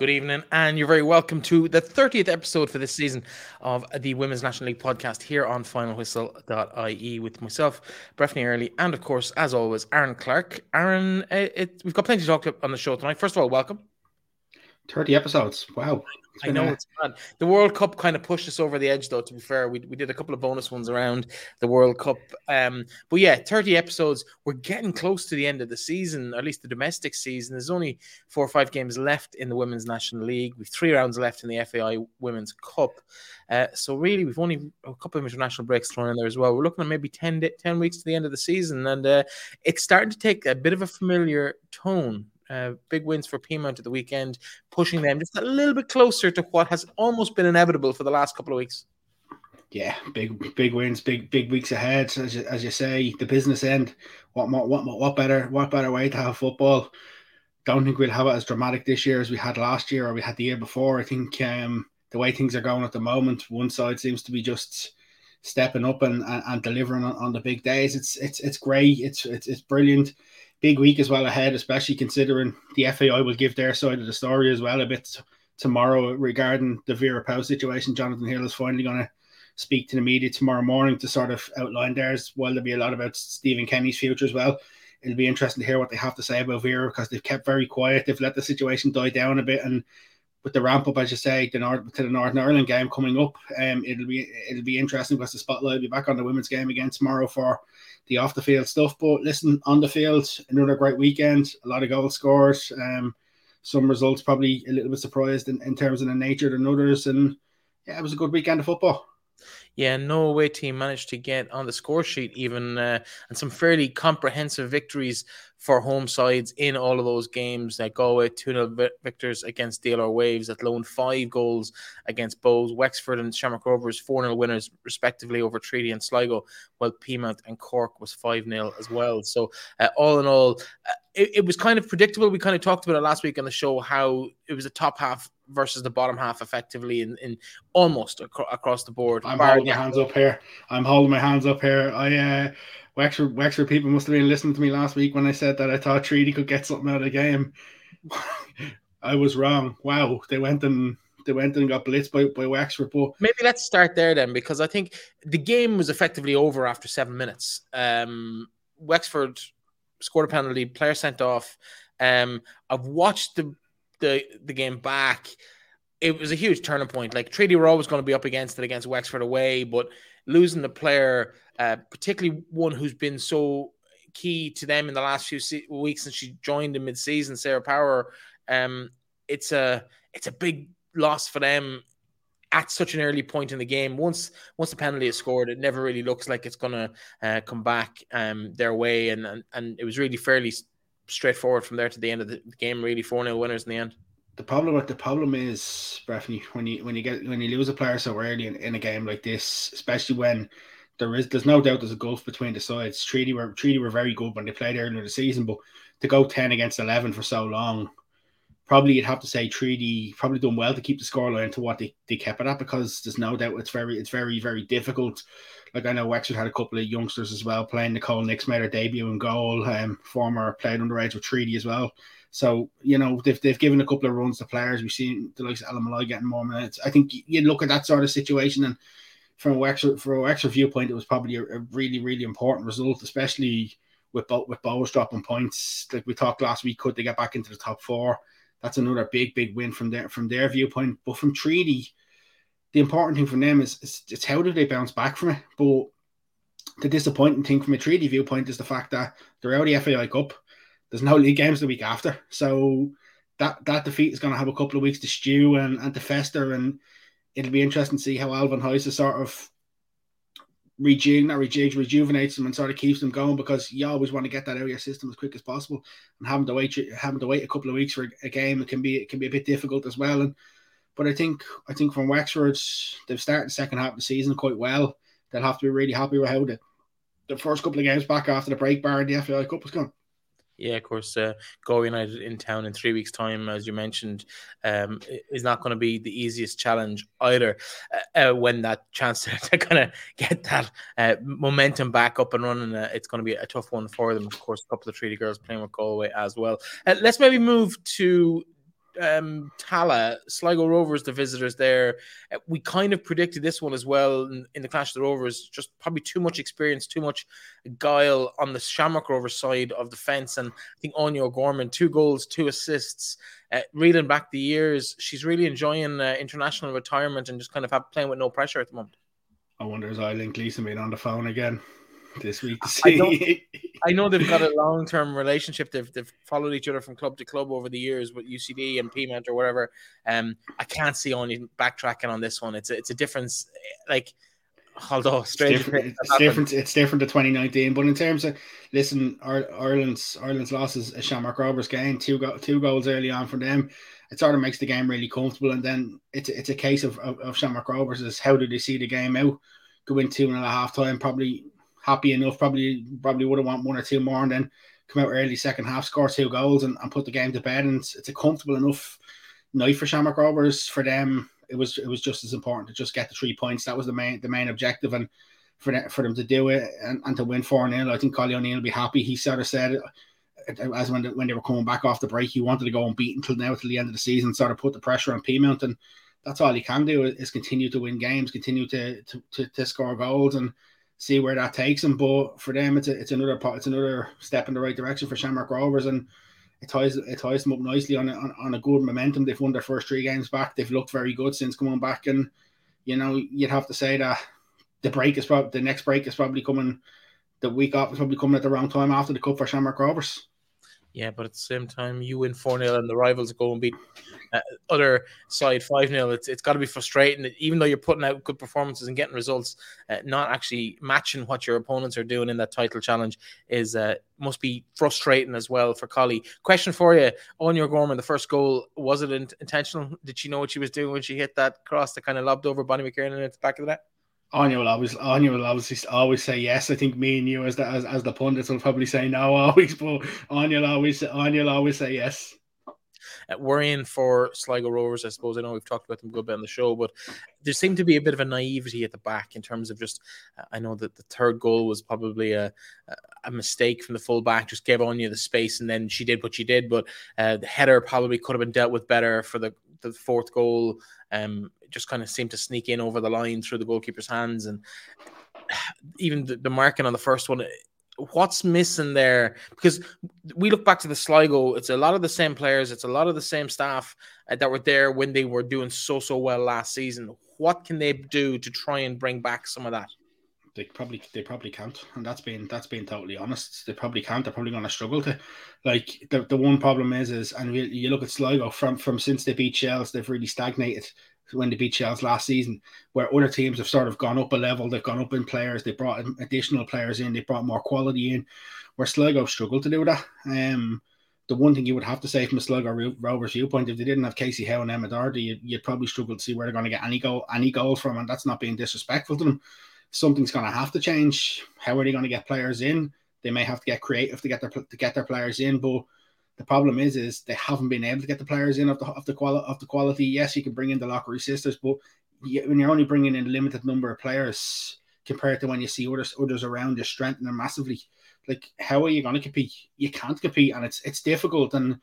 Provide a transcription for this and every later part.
Good evening, and you're very welcome to the 30th episode for this season of the Women's National League podcast here on finalwhistle.ie with myself, Breifne Earley, and of course, as always, Aaron Clarke. Aaron, it, it, we've got plenty to talk about on the show tonight. First of all, welcome. 30 episodes. Wow. I know a... it's bad. The World Cup kind of pushed us over the edge, though, to be fair. We, we did a couple of bonus ones around the World Cup. Um, but yeah, 30 episodes. We're getting close to the end of the season, at least the domestic season. There's only four or five games left in the Women's National League. We've three rounds left in the FAI Women's Cup. Uh, so really, we've only a couple of international breaks thrown in there as well. We're looking at maybe 10, 10 weeks to the end of the season, and uh, it's starting to take a bit of a familiar tone uh, big wins for Peamount at the weekend, pushing them just a little bit closer to what has almost been inevitable for the last couple of weeks. Yeah, big big wins, big big weeks ahead. As you, as you say, the business end. What what what what better what better way to have football? Don't think we'll have it as dramatic this year as we had last year or we had the year before. I think um, the way things are going at the moment, one side seems to be just stepping up and, and, and delivering on, on, the big days. It's it's it's great. It's it's it's brilliant big week as well ahead, especially considering the FAI will give their side of the story as well a bit tomorrow regarding the Vera Pauw situation. Jonathan Hill is finally going to speak to the media tomorrow morning to sort of outline theirs. While there'll be a lot about Stephen Kenny's future as well. It'll be interesting to hear what they have to say about Vera because they've kept very quiet. They've let the situation die down a bit, and with the ramp up, as you say, the North to the Northern Ireland game coming up, um, it'll be it'll be interesting because the spotlight will be back on the women's game again tomorrow for the off the field stuff. But listen, on the field, another great weekend. A lot of goal scores. Um, some results probably a little bit surprised in, in terms of the nature than others. And yeah, it was a good weekend of football. Yeah, no away team managed to get on the score sheet even, uh, and some fairly comprehensive victories for home sides in all of those games. Uh, Galway 2 0 victors against DLR Waves that loaned five goals against Bohs. Wexford and Shamrock Rovers 4 0 winners, respectively, over Treaty and Sligo, while Peamount and Cork was 5 0 as well. So, uh, all in all, uh, it, it was kind of predictable. We kind of talked about it last week on the show how it was a top half versus the bottom half effectively in, in almost ac- across the board. I'm holding my hands up here. I'm holding my hands up here. I uh Wexford Wexford people must have been listening to me last week when I said that I thought Treaty could get something out of the game. I was wrong. Wow, they went and they went and got blitzed by, by Wexford. But maybe let's start there then, because I think the game was effectively over after seven minutes. Um, Wexford scored a penalty, player sent off. Um, I've watched the the the game back, it was a huge turning point. Like Treaty were always going to be up against it against Wexford away, but losing the player, uh, particularly one who's been so key to them in the last few se- weeks since she joined in mid-season, Sarah Power, um, it's a it's a big loss for them at such an early point in the game. Once once the penalty is scored, it never really looks like it's going to uh, come back um, their way, and, and and it was really fairly straightforward from there to the end of the game. Really, four 0 winners in the end. The problem with the problem is, Breifne, when you when you get when you lose a player so early in, in a game like this, especially when there is there's no doubt there's a gulf between the sides. Treaty were Treaty were very good when they played earlier in the season, but to go ten against eleven for so long, probably you'd have to say Treaty probably done well to keep the scoreline to what they, they kept it at because there's no doubt it's very it's very very difficult like I know Wexford had a couple of youngsters as well playing. Nicole Nix made her debut in goal. Um, former played underage with Treaty as well. So you know they've, they've given a couple of runs to players. We've seen the likes of Molloy getting more minutes. I think you look at that sort of situation and from a Wexford from a Wexford viewpoint, it was probably a, a really really important result, especially with with Bohs dropping points. Like we talked last week, could they get back into the top four? That's another big big win from their from their viewpoint. But from Treaty the important thing for them is, is, is how do they bounce back from it. But the disappointing thing from a treaty viewpoint is the fact that they're out of the FAI Cup. There's no league games the week after, so that that defeat is going to have a couple of weeks to stew and, and to fester, and it'll be interesting to see how Alvin Heise sort of rejig, rejuvenates them and sort of keeps them going because you always want to get that out of your system as quick as possible. And having to wait, having to wait a couple of weeks for a game, it can be it can be a bit difficult as well. And but I think I think from Wexford, they've started the second half of the season quite well. They'll have to be really happy with how the, the first couple of games back after the break bar the FAI Cup was gone. Yeah, of course. Uh, Go United in town in three weeks' time, as you mentioned, um, is not going to be the easiest challenge either. Uh, uh, when that chance to, to kind of get that uh, momentum back up and running, uh, it's going to be a tough one for them. Of course, a couple of Treaty girls playing with Galway as well. Uh, let's maybe move to um, Tallaght, Sligo Rovers, the visitors there. Uh, we kind of predicted this one as well in, in, the Clash of the Rovers. Just probably too much experience, too much guile on the Shamrock Rovers side of the fence. And I think Áine O'Gorman, two goals, two assists, uh, reeling back the years. She's really enjoying uh, international retirement and just kind of have, playing with no pressure at the moment. I wonder is Eileen Gleeson being on the phone again this week to see. I, I know they've got a long term relationship. They've, they've followed each other from club to club over the years with UCD and Peamount or whatever. Um, I can't see Áine backtracking on this one. It's a, it's a difference. Like, although strange, it's different. It's different. It's different to 2019. But in terms of listen, Ireland's Ireland's losses a Shamrock Rovers game, two go, two goals early on from them. It sort of makes the game really comfortable, and then it's it's a case of, of, of Shamrock Rovers is how do they see the game out? Go in two and a half time, probably happy enough. Probably probably would have want one or two more, and then come out early second half, score two goals, and, and put the game to bed. And it's, it's a comfortable enough night for Shamrock Rovers. For them, it was it was just as important to just get the three points. That was the main the main objective, and for them, for them to do it and, and to win four 0 I think Collie O'Neill will be happy. He sort of said as when when they were coming back off the break, he wanted to go and beat until now till the end of the season, sort of put the pressure on Peamount, and that's all he can do is continue to win games, continue to to, to, to score goals, and see where that takes them. But for them, it's a, it's another it's another step in the right direction for Shamrock Rovers, and it ties it ties them up nicely on a, on, on a good momentum. They've won their first three games back. They've looked very good since coming back, and you know you'd have to say that the break is probably the next break is probably coming. The week off is probably coming at the wrong time after the cup for Shamrock Rovers. Yeah, but at the same time, you win 4 0 and the rivals go and beat uh, other side 5 0. It's, it's got to be frustrating, that even though you're putting out good performances and getting results, uh, not actually matching what your opponents are doing in that title challenge is uh, must be frustrating as well for Collie. Question for you Áine Gorman, the first goal, was it intentional? Did she know what she was doing when she hit that cross that kind of lobbed over Bonnie McKiernan at the back of the net? Áine will always Áine will obviously always say yes. I think me and you as the as, as the pundits will probably say no always, but Áine will always Áine will always say yes. Uh, worrying for Sligo Rovers, I suppose. I know we've talked about them a good bit on the show, but there seemed to be a bit of a naivety at the back in terms of just. Uh, I know that the third goal was probably a a mistake from the full back, just gave Áine the space, and then she did what she did. But uh, the header probably could have been dealt with better for the the fourth goal. Um, just kind of seemed to sneak in over the line through the goalkeeper's hands, and even the, the marking on the first one. What's missing there? Because we look back to the Sligo, it's a lot of the same players, it's a lot of the same staff uh, that were there when they were doing so so well last season. What can they do to try and bring back some of that? they probably they probably can't, and that's been that's being totally honest. They probably can't. They're probably going to struggle to. Like the, the one problem is is and you, you look at Sligo from from since they beat Shels, they've really stagnated when they beat Shels last season, where other teams have sort of gone up a level. They've gone up in players. They brought additional players in. They brought more quality in. Where Sligo struggled to do that. Um, the one thing you would have to say from a Sligo Rovers viewpoint, if they didn't have Casey Howe and Emma Doherty, you'd, you'd probably struggle to see where they're going to get any goal, any goals from, and that's not being disrespectful to them something's going to have to change. How are they going to get players in? They may have to get creative to get their to get their players in, but the problem is is they haven't been able to get the players in of the of the quality of the quality. Yes, you can bring in the Lockery sisters, but when you're only bringing in a limited number of players compared to when you see others others around you strengthening massively. Like, how are you going to compete? You can't compete, and it's it's difficult, and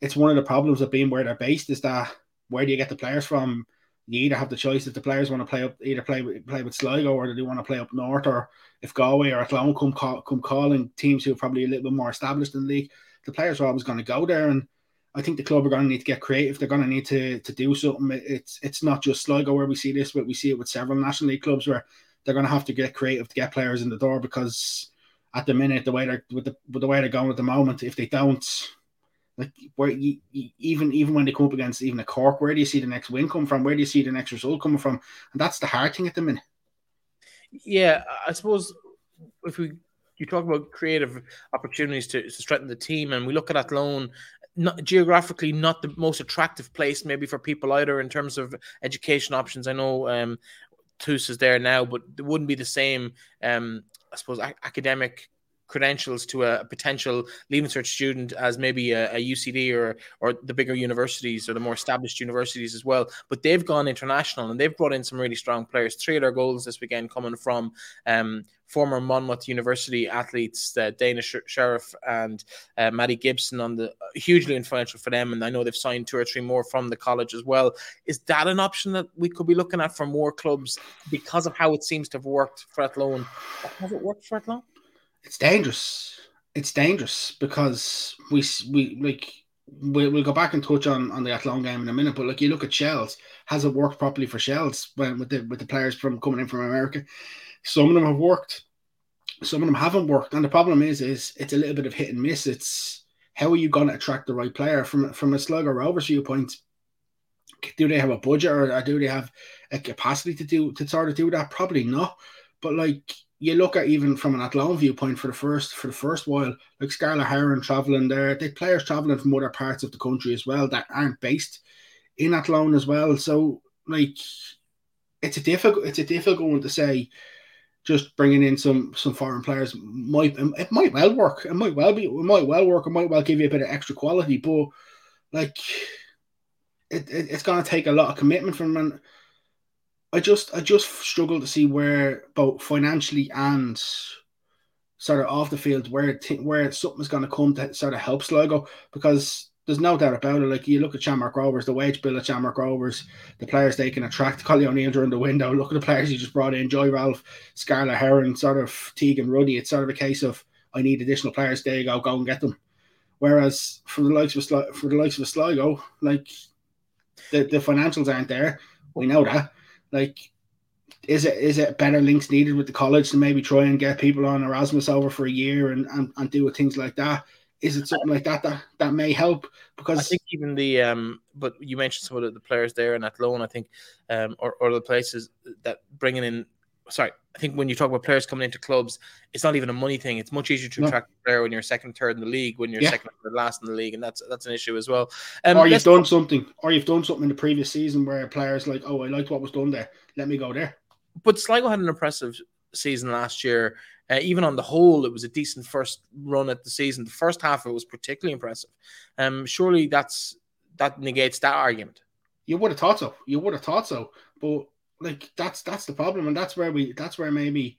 it's one of the problems of being where they're based is that where do you get the players from? you either have the choice if the players want to play up, either play with, play with Sligo or do they want to play up north, or if Galway or Athlone come call, come calling teams who are probably a little bit more established in the league, the players are always going to go there. And I think the club are going to need to get creative. They're going to need to to do something. It's it's not just Sligo where we see this, but we see it with several national league clubs where they're going to have to get creative to get players in the door because at the minute the way they're with the with the way they're going at the moment, if they don't like where you, you, even even when they come up against even a Cork, where do you see the next win come from? Where do you see the next result coming from? And that's the hard thing at the minute. Yeah, I suppose if we you talk about creative opportunities to, to strengthen the team, and we look at Athlone, not geographically not the most attractive place maybe for people either in terms of education options. I know um, TUS is there now, but it wouldn't be the same. Um, I suppose academic credentials to a, potential Leaving Cert student as maybe a, a, UCD or or the bigger universities or the more established universities as well. But they've gone international and they've brought in some really strong players. Three of their goals this weekend coming from um, former Monmouth University athletes, uh, Dana Sheriff and uh, Maddie Gibson, on the hugely influential for them. And I know they've signed two or three more from the college as well. Is that an option that we could be looking at for more clubs because of how it seems to have worked for Athlone? Has it worked for Athlone? It's dangerous. It's dangerous because we we like we'll, we'll go back and touch on on the Athlone game in a minute. But like you look at Shels, has it worked properly for Shels when with the with the players from coming in from America? Some of them have worked, some of them haven't worked, and the problem is, is it's a little bit of hit and miss. It's how are you going to attract the right player from from a Sligo Rovers viewpoint? Do they have a budget or, or do they have a capacity to do to sort of do that? Probably not. But like you look at even from an Athlone viewpoint for the first for the first while, like Scarlett Heron traveling there, they players traveling from other parts of the country as well that aren't based in Athlone as well. So like it's a difficult it's a difficult one to say just bringing in some some foreign players might it might well work. It might well be it might well work. It might well give you a bit of extra quality, but like it, it it's gonna take a lot of commitment from and I just I just struggle to see where both financially and sort of off the field where where something's going to come to sort of help Sligo because there's no doubt about it. Like you look at Shamrock Rovers, the wage bill at Shamrock Rovers, the players they can attract. Collie O'Neill during the window. Look at the players you just brought in: Joy Ralph, Scarlett Heron, sort of Teague and Ruddy. It's sort of a case of I need additional players. There you go, go and get them. Whereas for the likes of for the likes of Sligo, like the, the financials aren't there. We know that. Like, is it is it better links needed with the college to maybe try and get people on Erasmus over for a year and and, and do with things like that? Is it something like that that, that may help? Because I think even the um, but you mentioned some of the, players there and in Athlone, I think, um, or, or the places that bringing in. Sorry, I think when you talk about players coming into clubs, it's not even a money thing. It's much easier to no. attract a player when you're second, third in the league, when you're yeah. second or last in the league, and that's that's an issue as well. Um, or you've done something, or you've done something in the previous season where a players like, oh, I liked what was done there. Let me go there. But Sligo had an impressive season last year. Uh, even on the whole, it was a decent first run at the season. The first half it was particularly impressive. Um, surely that's that negates that argument. You would have thought so. You would have thought so. But like that's that's the problem, and that's where we that's where maybe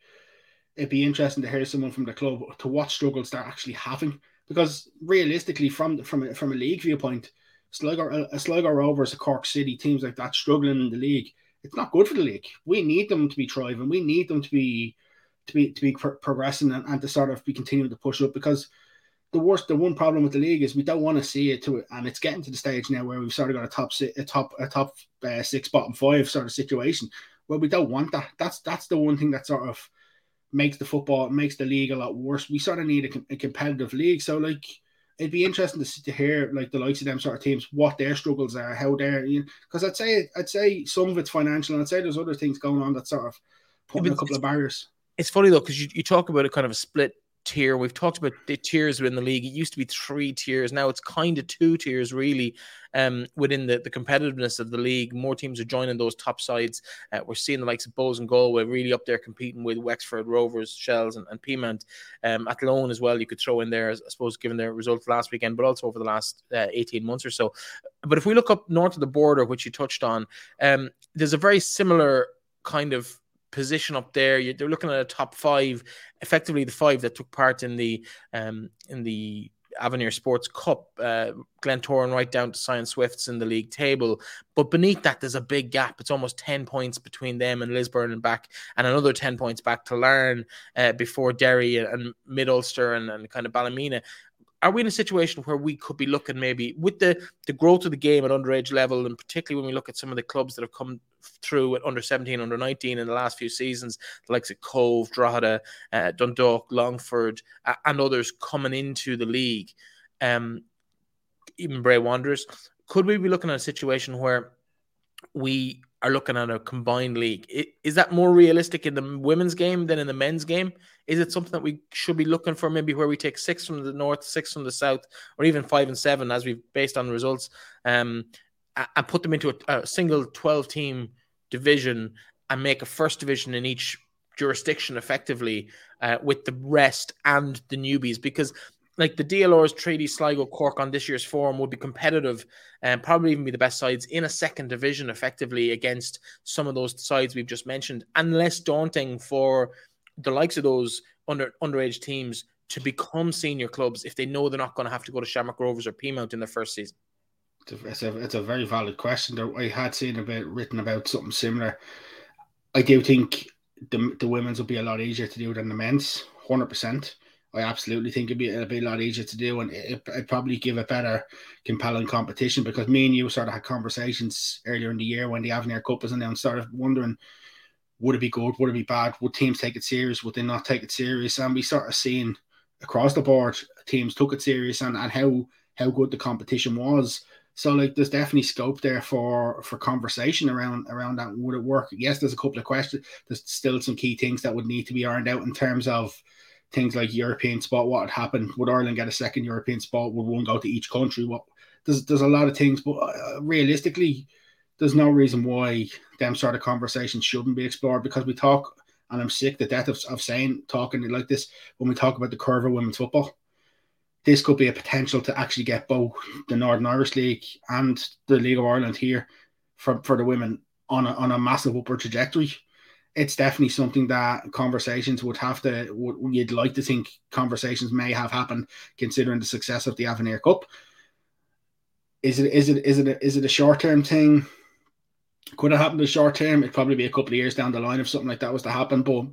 it'd be interesting to hear someone from the club to what struggles they're actually having. Because realistically, from from a, from a league viewpoint, Sligo, a Sligo Rovers, a Cork City, teams like that struggling in the league, it's not good for the league. We need them to be thriving. We need them to be to be to be pro- progressing and, and to sort of be continuing to push up because the worst, the one problem with the league is we don't want to see it to it, and it's getting to the stage now where we've sort of got a top a top a top uh, six, bottom five sort of situation where we don't want that. That's that's the one thing that sort of makes the football makes the league a lot worse. We sort of need a, a competitive league, so like it'd be interesting to, to hear like the likes of them sort of teams what their struggles are, how they're because you know, I'd say I'd say some of it's financial, and I'd say there's other things going on that sort of putting yeah, a couple of barriers. It's funny though because you, you talk about a kind of a split tier. We've talked about the tiers within the league. It used to be three tiers. Now it's kind of two tiers, really, um, within the, the competitiveness of the league. More teams are joining those top sides. Uh, we're seeing the likes of Bohs and Galway really up there competing with Wexford, Rovers, Shels, and, and Peamount. Um, Athlone as well, you could throw in there, I suppose, given their results last weekend, but also over the last uh, 18 months or so. But if we look up north of the border, which you touched on, um, there's a very similar kind of position up there. You're, they're looking at a top five, effectively the five that took part in the um, in the Avenir Sports Cup. Uh, Glentoran right down to Sion Swifts in the league table, but beneath that there's a big gap. It's almost ten points between them and Lisburn and back, and another ten points back to Larne uh, before Derry and, and Mid Ulster and, and kind of Ballymena are we in a situation where we could be looking maybe with the the growth of the game at underage level, and particularly when we look at some of the clubs that have come through at under 17, under 19 in the last few seasons, the likes of Cobh Drogheda, uh, Dundalk, Longford, uh, and others coming into the league, um, even Bray Wanderers, could we be looking at a situation where we are looking at a combined league. Is that more realistic in the women's game than in the men's game? Is it something that we should be looking for, maybe where we take six from the north, six from the south, or even five and seven, as we've based on results, um, and put them into a, a single twelve-team division and make a first division in each jurisdiction effectively uh, with the rest and the newbies because like the DLR's Treaty, Sligo, Cork on this year's forum would be competitive and probably even be the best sides in a second division effectively against some of those sides we've just mentioned, and less daunting for the likes of those under underage teams to become senior clubs if they know they're not going to have to go to Shamrock Rovers or Peamount in their first season. It's a, it's a very valid question. I had seen a bit written about something similar. I do think the, the women's will be a lot easier to do than the men's, 100%. I absolutely think it'd be, it'd be a lot easier to do, and it, would probably give a better compelling competition because me and you sort of had conversations earlier in the year when the Avenir Cup was announced, and started wondering would it be good, would it be bad, would teams take it serious, would they not take it serious, and we sort of seen across the board teams took it serious and, and how how good the competition was. So like there's definitely scope there for for conversation around around that. Would it work? Yes, there's a couple of questions. There's still some key things that would need to be ironed out in terms of things like European spot. What would happen? Would Ireland get a second European spot? Would one go to each country? What there's there's a lot of things, but uh, realistically, there's no reason why them sort of conversations shouldn't be explored because we talk, and I'm sick to death of, of saying talking like this when we talk about the curve of women's football. This could be a potential to actually get both the Northern Irish League and the League of Ireland here for, for the women on a, on a massive upward trajectory it's definitely something that conversations would have to you'd like to think conversations may have happened considering the success of the Avenir Cup. Is it is it is it a, is it a short term thing? Could it happen in the short term? It'd probably be a couple of years down the line if something like that was to happen. But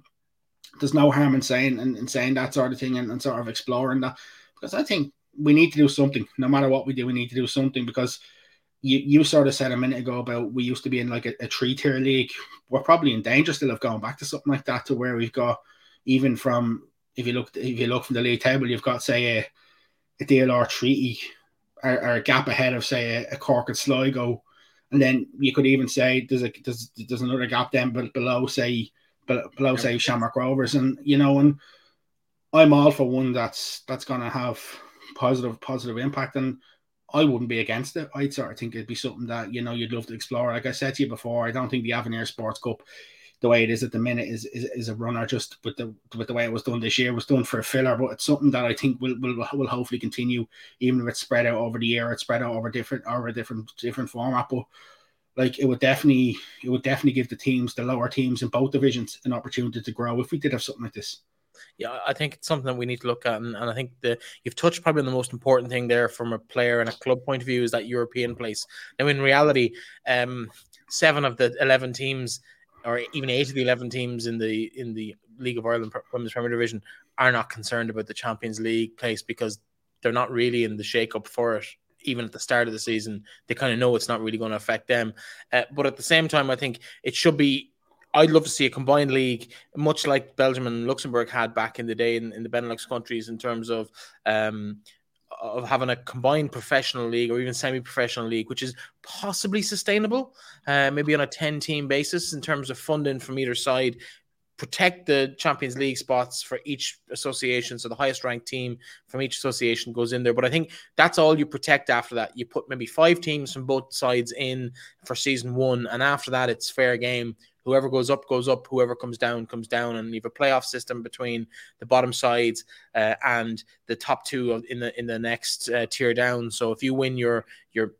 there's no harm in saying and, and saying that sort of thing and, and sort of exploring that because I think we need to do something. No matter what we do, we need to do something because you, you sort of said a minute ago about we used to be in like a, a three tier league. We're probably in danger still of going back to something like that to where we've got even from if you look if you look from the league table, you've got say a, a DLR treaty or, or, a gap ahead of say a, a Cork and Sligo, and then you could even say there's a there's, there's another gap then but below say below say Shamrock Rovers, and you know, and I'm all for one that's that's gonna have positive positive impact. And I wouldn't be against it. I'd sort of think it'd be something that you know you'd love to explore. Like I said to you before, I don't think the Avenir Sports Cup, the way it is at the minute, is is, is a runner. Just with the with the way it was done this year, was done for a filler. But it's something that I think will will will hopefully continue, even if it's spread out over the year. It's spread out over different over a different different format. But like it would definitely it would definitely give the teams, the lower teams in both divisions, an opportunity to grow if we did have something like this yeah, I think it's something that we need to look at, and, and I think the you've touched probably on the most important thing there from a player and a club point of view is that European place. Now, in reality, um, seven of the eleven teams, or even eight of the eleven teams in the in the League of Ireland Women's Premier Division, are not concerned about the Champions League place because they're not really in the shake-up for it even at the start of the season, they kind of know it's not really going to affect them. Uh, but at the same time, I think it should be I'd love to see a combined league, much like Belgium and Luxembourg had back in the day in, in the Benelux countries, in terms of um, of having a combined professional league or even semi-professional league, which is possibly sustainable, uh, maybe on a ten-team basis in terms of funding from either side. Protect the Champions League spots for each association, so the highest ranked team from each association goes in there. But I think that's all you protect after that. You put maybe five teams from both sides in for season one, and after that, it's fair game Whoever goes up goes up. Whoever comes down comes down. And you have a playoff system between the bottom sides uh, and the top two in the in the next uh, tier down. So if you win your your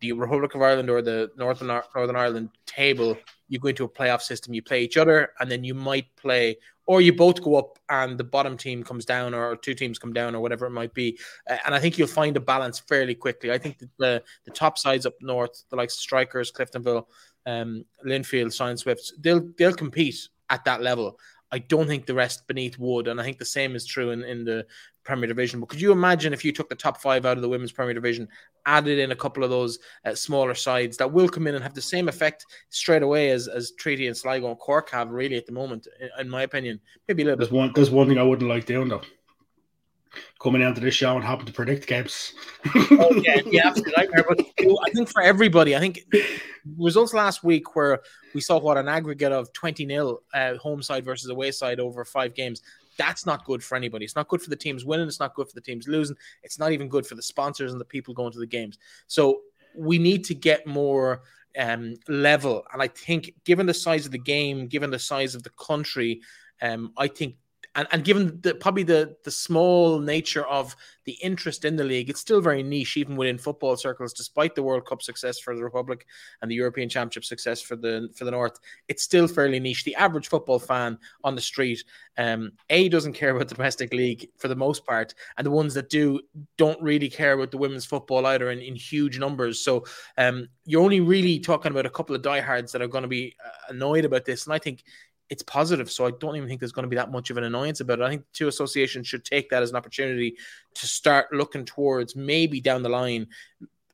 the Republic of Ireland or the Northern Northern Ireland table, you go into a playoff system. You play each other, and then you might play, or you both go up, and the bottom team comes down, or two teams come down, or whatever it might be. Uh, and I think you'll find a balance fairly quickly. I think the the top sides up north, the likes of Strikers, Cliftonville, um, Linfield, Sion Swifts, they'll they'll compete at that level. I don't think the rest beneath would, and I think the same is true in, in the Premier Division. But could you imagine if you took the top five out of the Women's Premier Division, added in a couple of those uh, smaller sides that will come in and have the same effect straight away as, as Treaty and Sligo and Cork have, really, at the moment, in, in my opinion? Maybe a little there's bit. One, there's one thing I wouldn't like doing, though coming into this show and happen to predict games. oh, yeah, yeah, absolutely. But I think for everybody, I think results last week where we saw what an aggregate of 20 nil uh, home side versus away side over five games. That's not good for anybody. It's not good for the teams winning. It's not good for the teams losing. It's not even good for the sponsors and the people going to the games. So we need to get more um, level. And I think, given the size of the game, given the size of the country, um, I think and, and given the probably the the small nature of the interest in the league, it's still very niche, even within football circles. Despite the World Cup success for the Republic and the European Championship success for the for the North, it's still fairly niche. The average football fan on the street, um, a doesn't care about the domestic league for the most part, and the ones that do don't really care about the women's football either in, in huge numbers. So um, you're only really talking about a couple of diehards that are going to be uh, annoyed about this, and I think it's positive. So I don't even think there's going to be that much of an annoyance about it. I think the two associations should take that as an opportunity to start looking towards maybe down the line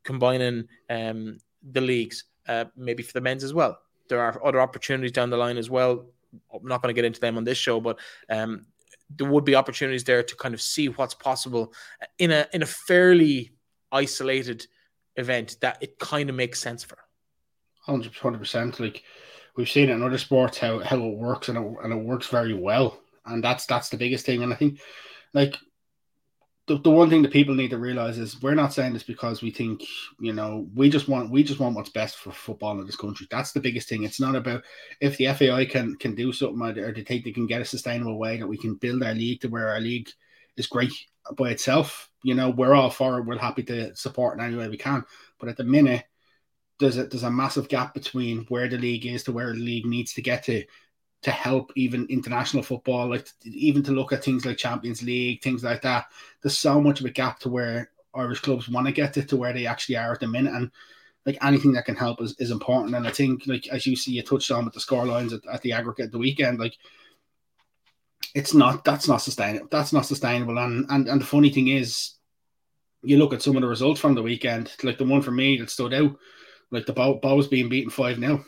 combining um, the leagues, uh, maybe for the men's as well. There are other opportunities down the line as well. I'm not going to get into them on this show, but um, there would be opportunities there to kind of see what's possible in a in a fairly isolated event that it kind of makes sense for. Hundred percent. Like we've seen it in other sports how how it works and it, and it works very well, and that's that's the biggest thing. And I think like the, the one thing that people need to realize is we're not saying this because we think you know we just want we just want what's best for football in this country. That's the biggest thing. It's not about if the FAI can can do something or they think they can get a sustainable way that we can build our league to where our league is great by itself you know we're all for it. We're happy to support in any way we can. But at the minute there's a there's a massive gap between where the league is to where the league needs to get to to help even international football, like even to look at things like Champions League, things like that. There's so much of a gap to where Irish clubs want to get to, to where they actually are at the minute, and like anything that can help is, is important. And I think, like as you see, you touched on with the score lines at, at the aggregate the weekend, like it's not that's not sustainable. That's not sustainable. And and and the funny thing is, you look at some of the results from the weekend, like the one for me that stood out like the Bow, Bows being beaten 5 0.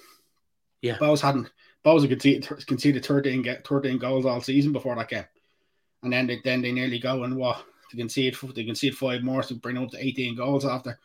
Yeah. Bows hadn't, Bows had conceded, conceded 13, get 13 goals all season before that game. And then they, then they nearly go and what? They concede, they concede five more to bring up to 18 goals after.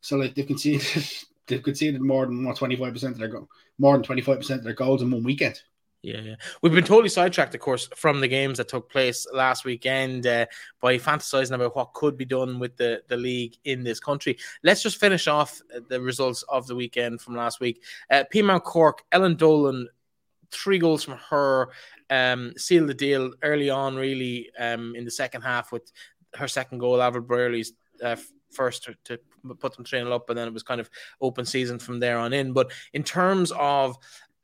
So like they've conceded, they've conceded more than what 25% of their go, more than 25% of their goals in one weekend. Yeah, yeah, we've been totally sidetracked, of course, from the games that took place last weekend uh, by fantasizing about what could be done with the, the league in this country. Let's just finish off the results of the weekend from last week. Uh, Peamount Cork, Ellen Dolan, three goals from her, um, sealed the deal early on, really, um, in the second half with her second goal, Avril Brierley's uh, first to, to, put them 3 up, and then it was kind of open season from there on in. But in terms of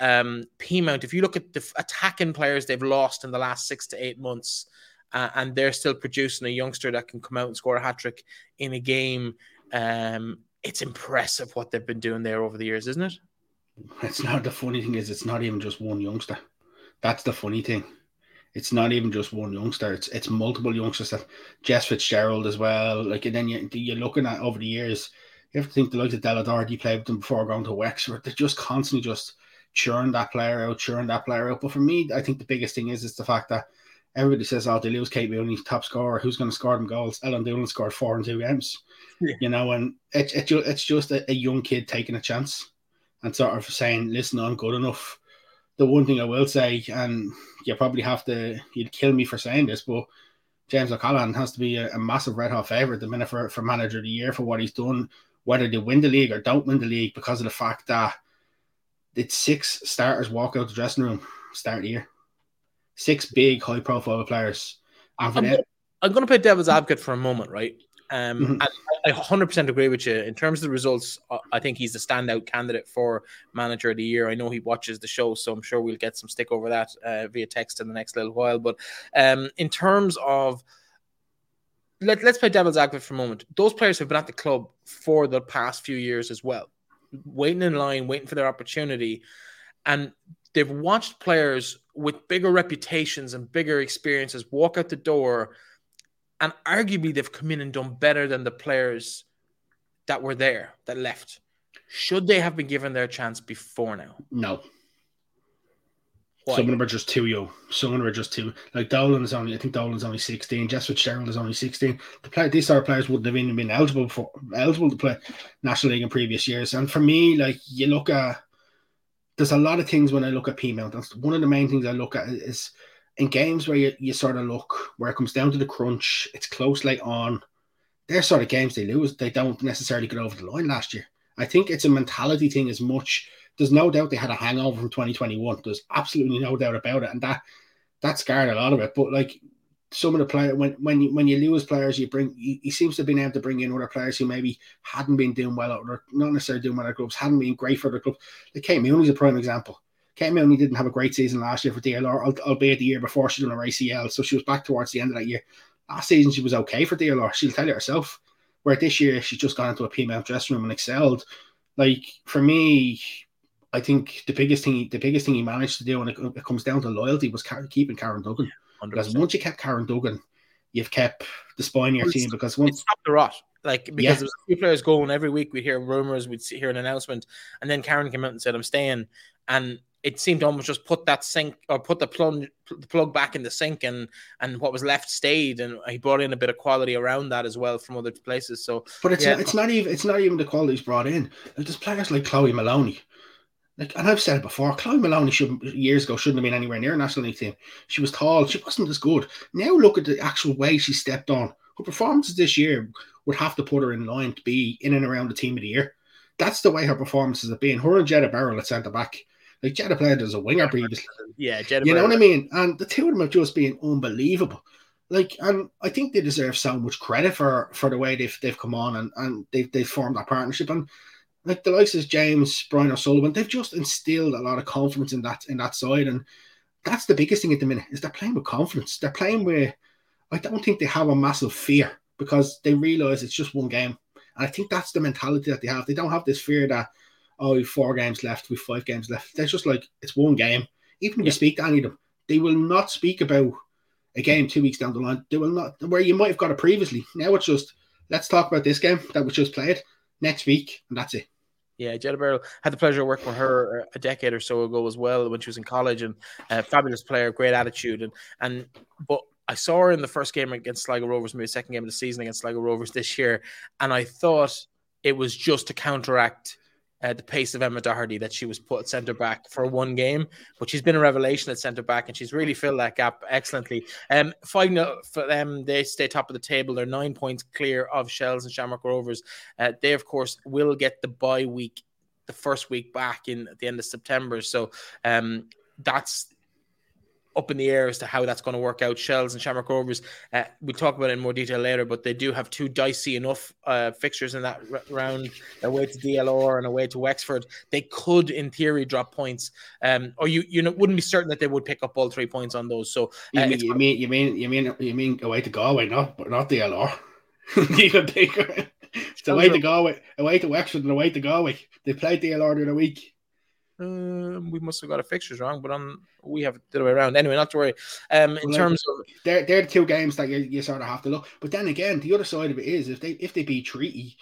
um, Peamount, if you look at the attacking players they've lost in the last six to eight months, uh, and they're still producing a youngster that can come out and score a hat trick in a game, um, it's impressive what they've been doing there over the years, isn't it? It's not the funny thing is it's not even just one youngster. That's the funny thing. It's not even just one youngster. It's it's multiple youngsters. That Jess Fitzgerald as well. Like and then you, you're looking at over the years. You have to think the likes of Della Doherty played with them before going to Wexford. They're just constantly just churn that player out, churn that player out. But for me, I think the biggest thing is is the fact that everybody says, "Oh, they lose Kate Mooney, top scorer. Who's going to score them goals?" Ellen Dolan scored four in two games. Yeah. You know, and it, it it's just a, a, young kid taking a chance and sort of saying, "Listen, I'm good enough." The one thing I will say, and you probably have to, you'd kill me for saying this, but James O'Callaghan has to be a, a massive red hot favourite the minute for, for manager of the year for what he's done, whether they win the league or don't win the league, because of the fact that did six starters walk out the dressing room start the year. Six big high profile players. I'm, I'm, I'm going to play devil's advocate for a moment, right? Um, mm-hmm. I, I 100% agree with you. In terms of the results, uh, I think he's the standout candidate for manager of the year. I know he watches the show, so I'm sure we'll get some stick over that uh, via text in the next little while. But um, in terms of let, let's play devil's advocate for a moment. Those players have been at the club for the past few years as well waiting in line, waiting for their opportunity. And they've watched players with bigger reputations and bigger experiences walk out the door. And arguably, they've come in and done better than the players that were there that left. Should they have been given their chance before now? No. Why? Some of them are just too young. Some of them are just too like Dolan is only I think Dolan's only sixteen. Jess Fitzgerald is only sixteen. The play these of players wouldn't have even been eligible for eligible to play National League in previous years. And for me, like you look at there's a lot of things when I look at Peamount. That's one of the main things I look at is in games where you, you sort of look where it comes down to the crunch, it's close late on. They're sort of games they lose, they don't necessarily get over the line last year. I think it's a mentality thing as much. There's no doubt they had a hangover from 2021. There's absolutely no doubt about it, and that that scarred a lot of it. But like some of the players, when when you when you lose players, you bring he, seems to have been able to bring in other players who maybe hadn't been doing well, or not necessarily doing well at clubs, hadn't been great for the club. Like Kate Mooney's a prime example. Kate Mooney didn't have a great season last year for DLR, albeit the year before she done her ACL, so she was back towards the end of that year. Last season she was okay for DLR. She'll tell you herself. Where this year she's just gone into a female dressing room and excelled. Like for me, I think the biggest thing the biggest thing he managed to do when it, it comes down to loyalty was keeping Karen Duggan. 100%. Because once you kept Karen Duggan, you've kept the spine of your team. Because once stopped the rot, like because yeah. there's a few players going every week. We'd hear rumors, we'd hear an announcement, and then Karen came out and said, "I'm staying," and it seemed to almost just put that sink or put the plug the plug back in the sink and and what was left stayed and he brought in a bit of quality around that as well from other places so but it's yeah. not, it's not even it's not even the qualities brought in there's players like Chloe Maloney like and I've said it before Chloe Maloney should years ago shouldn't have been anywhere near a national league team she was tall she wasn't as good now look at the actual way she stepped on her performances this year would have to put her in line to be in and around the team of the year that's the way her performances have been her and Jetta Berrill at centre back like Jetta played as a winger previously. Yeah, Jetta. You know what I mean? And the two of them have just been unbelievable. Like, and I think they deserve so much credit for for the way they've they've come on and and they've they've formed that partnership. And like the likes of James, Brian O'Sullivan, they've just instilled a lot of confidence in that in that side. And that's the biggest thing at the minute is they're playing with confidence. They're playing with I don't think they have a massive fear because they realize it's just one game. And I think that's the mentality that they have. They don't have this fear that oh, we've four games left, we've five games left. They're just like, it's one game. Even if yeah. you speak to any of them, they will not speak about a game two weeks down the line. They will not, where you might have got it previously. Now it's just, let's talk about this game that was just played next week, and that's it. Yeah, Berrill had the pleasure of working with her a decade or so ago as well when she was in college, and a fabulous player, great attitude, and and but I saw her in the first game against Sligo Rovers, maybe second game of the season against Sligo Rovers this year, and I thought it was just to counteract uh, the pace of Emma Doherty that she was put centre back for one game, but she's been a revelation at centre back and she's really filled that gap excellently. Um, five for them, they stay top of the table. They're nine points clear of Shels and Shamrock Rovers. Uh, they, of course, will get the bye week, the first week back in at the end of September. So um, that's up in the air as to how that's going to work out. Shels and Shamrock Rovers, uh, we'll talk about it in more detail later, but they do have two dicey enough uh, fixtures in that r- round away to DLR and away to Wexford. They could, in theory, drop points, um, or you you know wouldn't be certain that they would pick up all three points on those. So uh, you, mean, you mean you mean you mean you mean away to Galway, not but not DLR, even bigger. It's away to Galway, away to Wexford, and away to Galway. They played DLR during the week. Um, we must have got a fixtures wrong, but on we have it the other way around. Anyway, not to worry. Um, in well, terms of they're they're the two games that you, you sort of have to look. But then again, the other side of it is if they if they beat Treaty,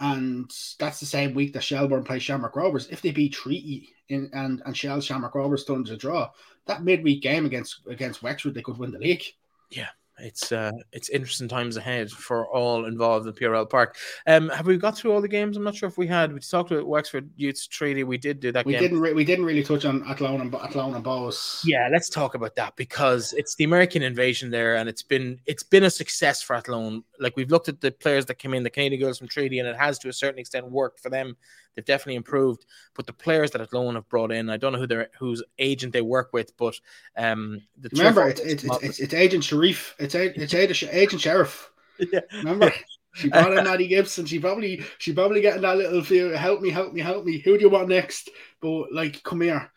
and that's the same week that Shelbourne play Shamrock Rovers. If they beat Treaty in, and and Shell Shamrock Rovers turns a draw, that midweek game against against Wexford, they could win the league. Yeah, it's uh, it's interesting times ahead for all involved in PRL Park. Um, have we got through all the games? I'm not sure if we had. We talked about Wexford Youth Treaty. We did do that. We game. didn't. Re- we didn't really touch on Athlone and Athlone and Bohs. Yeah, let's talk about that because it's the American invasion there, and it's been it's been a success for Athlone. Like we've looked at the players that came in, the Canadian girls from Treaty, and it has to a certain extent worked for them. They've definitely improved. But the players that Athlone have brought in, I don't know who their whose agent they work with, but um, the remember it's it's, it's, it's, it's, Agent Sharif, it's it's Agent Sheriff. Yeah. Remember. She brought in Maddie Gibson. She probably she probably getting that little feel. Help me, help me, help me. Who do you want next? But like, come here.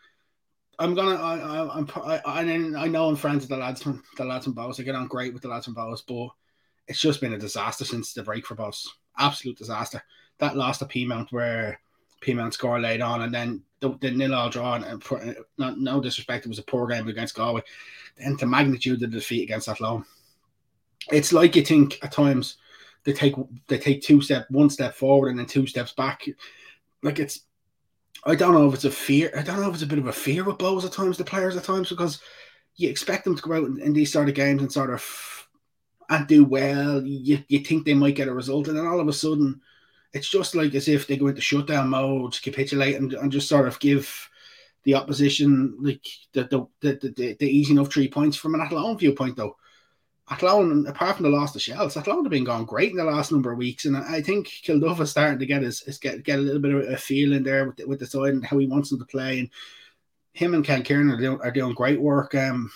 I'm gonna. I, I, I'm. I, I, I know I'm friends with the lads from the lads from Bohs. I get on great with the lads from Bohs, but it's just been a disaster since the break for Bohs. Absolute disaster. That lost to Peamount where Peamount score late on, and then the, the nil all draw. And no disrespect, it was a poor game against Galway. Then the magnitude of the defeat against Athlone, it's like you think at times they take they take two step, one step forward, and then two steps back. Like it's, I don't know if it's a fear. I don't know if it's a bit of a fear with Bohs at times, the players at times, because you expect them to go out in, in these sort of games and sort of and do well. You you think they might get a result, and then all of a sudden it's just like as if they go into shutdown mode, capitulate, and, and just sort of give the opposition like the the, the, the, the easy enough three points from an Athlone viewpoint though. Athlone, apart from the loss to Shels, Athlone have been going great in the last number of weeks, and I think Kilduff is starting to get his, his get get a little bit of a feel in there with the, with the side and how he wants them to play. And him and Ken Kieran are doing, are doing great work. Um,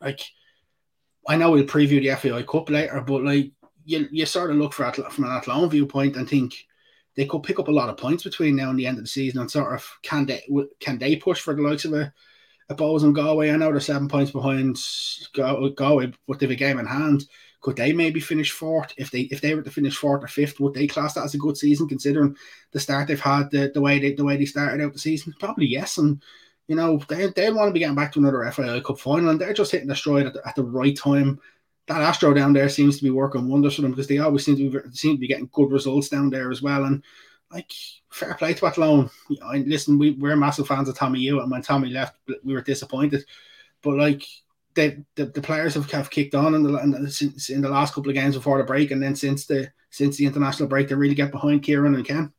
like I know we'll preview the FAI Cup later, but like you you sort of look for from an Athlone viewpoint and think they could pick up a lot of points between now and the end of the season, and sort of can they can they push for the likes of a a Bohs and Galway. I know they're seven points behind Galway, but they've a game in hand. Could they maybe finish fourth? If they if they were to finish fourth or fifth, would they class that as a good season considering the start they've had, the, the way they the way they started out the season? Probably yes. And you know, they they want to be getting back to another FAI Cup final, and they're just hitting the stride at the, at the right time. That Astro down there seems to be working wonders for them because they always seem to be seem to be getting good results down there as well. And like fair play to Athlone. listen, we, we're massive fans of Tommy Hewitt, and when Tommy left, we were disappointed. But like they, the, the players have, have kicked on in the, in the, in the last couple of games before the break, and then since the since the international break, they really get behind Kieran and Ken.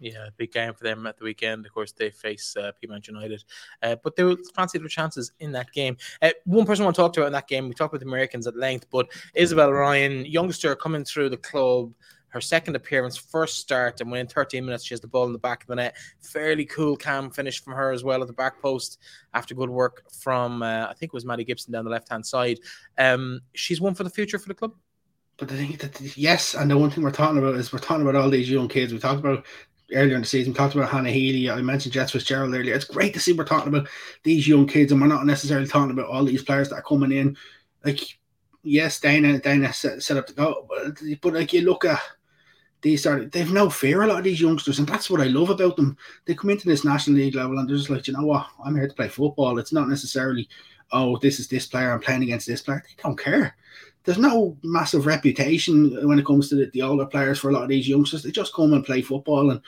Yeah, big game for them at the weekend. Of course, they face uh, Peamount United, uh, but they will fancy their chances in that game. Uh, one person I want to talk to in that game, we talked about the Americans at length, but Isabel Ryan, youngster coming through the club, her second appearance, first start, and within 13 minutes, she has the ball in the back of the net. Fairly cool, calm finish from her as well at the back post after good work from, uh, I think it was Maddie Gibson down the left hand side. Um, she's one for the future for the club. But I think that, yes, and the one thing we're talking about is we're talking about all these young kids. We talked about earlier in the season, we talked about Hannah Healy. I mentioned Jess Fitzgerald earlier. It's great to see we're talking about these young kids, and we're not necessarily talking about all these players that are coming in. Like, yes, Dana, Dana set, set up to go, but, but like you look at these they've no fear a lot of these youngsters and that's what I love about them they come into this national league level and they're just like you know what I'm here to play football it's not necessarily oh this is this player I'm playing against this player they don't care there's no massive reputation when it comes to the, the older players for a lot of these youngsters they just come and play football and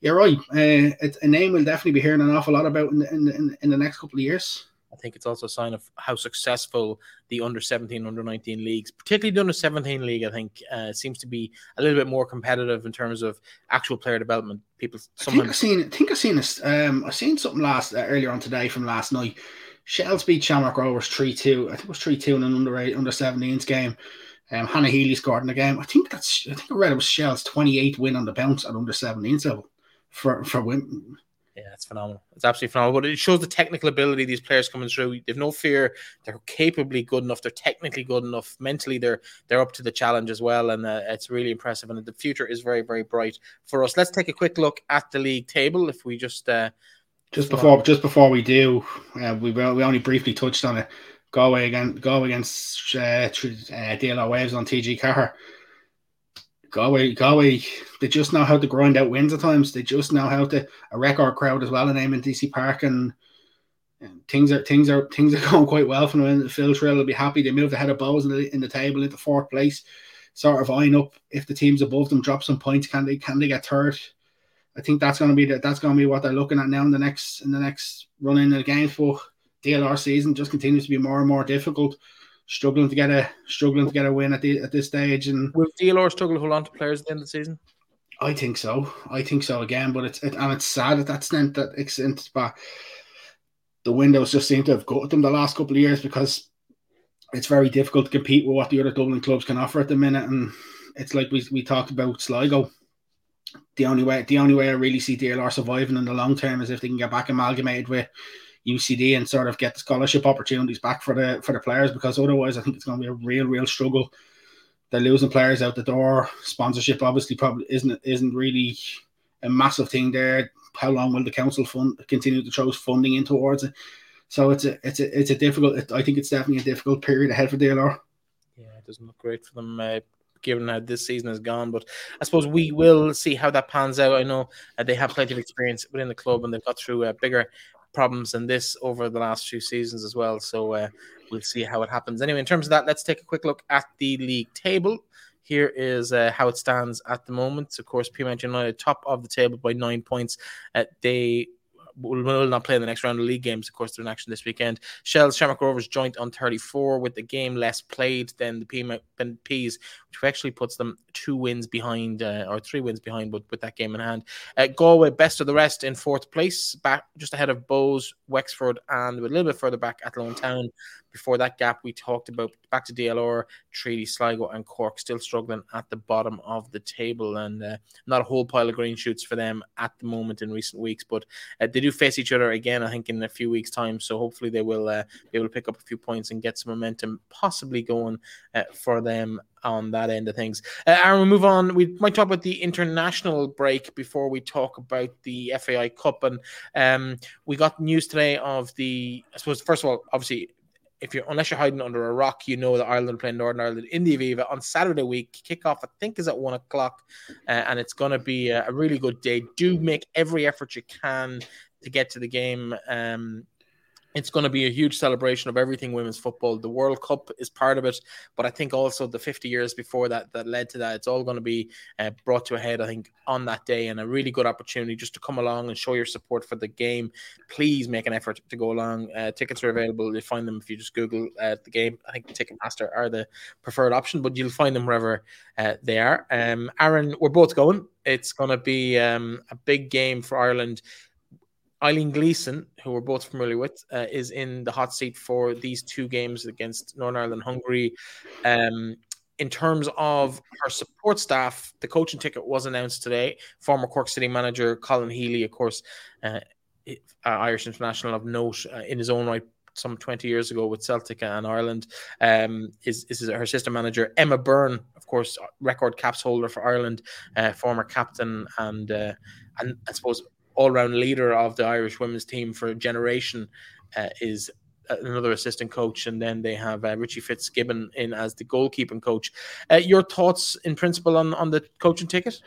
you're right uh, it's a name we'll definitely be hearing an awful lot about in, in, in the next couple of years I think it's also a sign of how successful the under 17, under 19 leagues, particularly the under 17 league, I think uh, seems to be a little bit more competitive in terms of actual player development. People. I think I've seen, I think I've seen this. Um, I've seen something last uh, earlier on today from last night. Shels beat Shamrock Rovers 3 2. I think it was 3 2 in an under, eight, under 17s game. Um, Hannah Healy scored in the game. I think that's, I think I read it was Shels 28 win on the bounce at under 17s level for, for win yeah, it's phenomenal. It's absolutely phenomenal. But it shows the technical ability these players coming through. They've no fear. They're capably good enough. They're technically good enough. Mentally, they're they're up to the challenge as well, and uh, it's really impressive. And the future is very very bright for us. Let's take a quick look at the league table. If we just uh, just before just before we do, uh, we we only briefly touched on it. Galway again, Galway against uh, uh, DLR Waves on TG4. Galway, Galway, they just know how to grind out wins at times. They just know how to a record crowd as well in Deacy Park, and, and, things are things are things are going quite well for them. Phil Trill will be happy. They moved ahead of Bohs in the, in the table into fourth place, sort of eyeing up if the teams above them drop some points. Can they can they get third? I think that's going to be the, that's going to be what they're looking at now in the next in the next run in the games. But DLR season just continues to be more and more difficult struggling to get a struggling to get a win at the at this stage. And will DLR struggle to hold on to players at the end of the season? I think so. I think so again, but it's it, and it's sad at that extent that extent, but the windows just seem to have got them the last couple of years because it's very difficult to compete with what the other Dublin clubs can offer at the minute. And it's like we we talked about Sligo. The only way the only way I really see DLR surviving in the long term is if they can get back amalgamated with UCD and sort of get the scholarship opportunities back for the for the players because otherwise I think it's going to be a real real struggle. They're losing players out the door. Sponsorship obviously probably isn't isn't really a massive thing there. How long will the council fund continue to throw funding in towards it? So it's a it's a it's a difficult. I think it's definitely a difficult period ahead for DLR. Yeah, it doesn't look great for them. Uh, given how this season has gone. But I suppose we will see how that pans out. I know uh, they have plenty of experience within the club and they've got through uh, bigger problems than this over the last few seasons as well. So uh, we'll see how it happens. Anyway, in terms of that, let's take a quick look at the league table. Here is uh, how it stands at the moment. Of course, Peamount United top of the table by nine points. Uh, they will, not play in the next round of league games. Of course, they're in action this weekend. Shels Shamrock Rovers joint on 34 with the game less played than the P- Peas, which actually puts them two wins behind uh, or three wins behind, but with that game in hand. Uh, Galway, best of the rest in fourth place, back just ahead of Bohs, Wexford, and a little bit further back Athlone Town. Before that gap we talked about back to DLR, Treaty, Sligo, and Cork still struggling at the bottom of the table, and uh, not a whole pile of green shoots for them at the moment in recent weeks. But uh, they do face each other again, I think, in a few weeks' time. So hopefully they will uh, be able to pick up a few points and get some momentum, possibly going uh, for them on that end of things. Uh, Aaron, we move on. We might talk about the international break before we talk about the FAI Cup. And um, we got news today of the, I suppose, first of all, obviously, if you're unless you're hiding under a rock, you know that Ireland are playing Northern Ireland in the Aviva on Saturday week. Kickoff, I think, is at one o'clock, uh, and it's going to be a, a, really good day. Do make every effort you can to get to the game. Um, it's going to be a huge celebration of everything women's football. The World Cup is part of it, but I think also the 50 years before that that led to that, it's all going to be uh, brought to a head, I think, on that day, and a really good opportunity just to come along and show your support for the game. Please make an effort to go along. Uh, tickets are available. You find them if you just Google uh, the game. I think Ticketmaster are the preferred option, but you'll find them wherever uh, they are. Um, Aaron, we're both going. It's going to be um, a big game for Ireland. Eileen Gleeson, who we're both familiar with, uh, is in the hot seat for these two games against Northern Ireland, Hungary. Um, in terms of her support staff, the coaching ticket was announced today. Former Cork City manager Colin Healy, of course, uh, uh, Irish international of note uh, in his own right, some 20 years ago with Celtic and Ireland, um, is, is her assistant manager. Emma Byrne, of course, record caps holder for Ireland, uh, former captain, and uh, and I suppose all round leader of the Irish women's team for a generation, uh, is another assistant coach, and then they have uh, Richie Fitzgibbon in as the goalkeeping coach. Uh, your thoughts, in principle, on on the coaching ticket?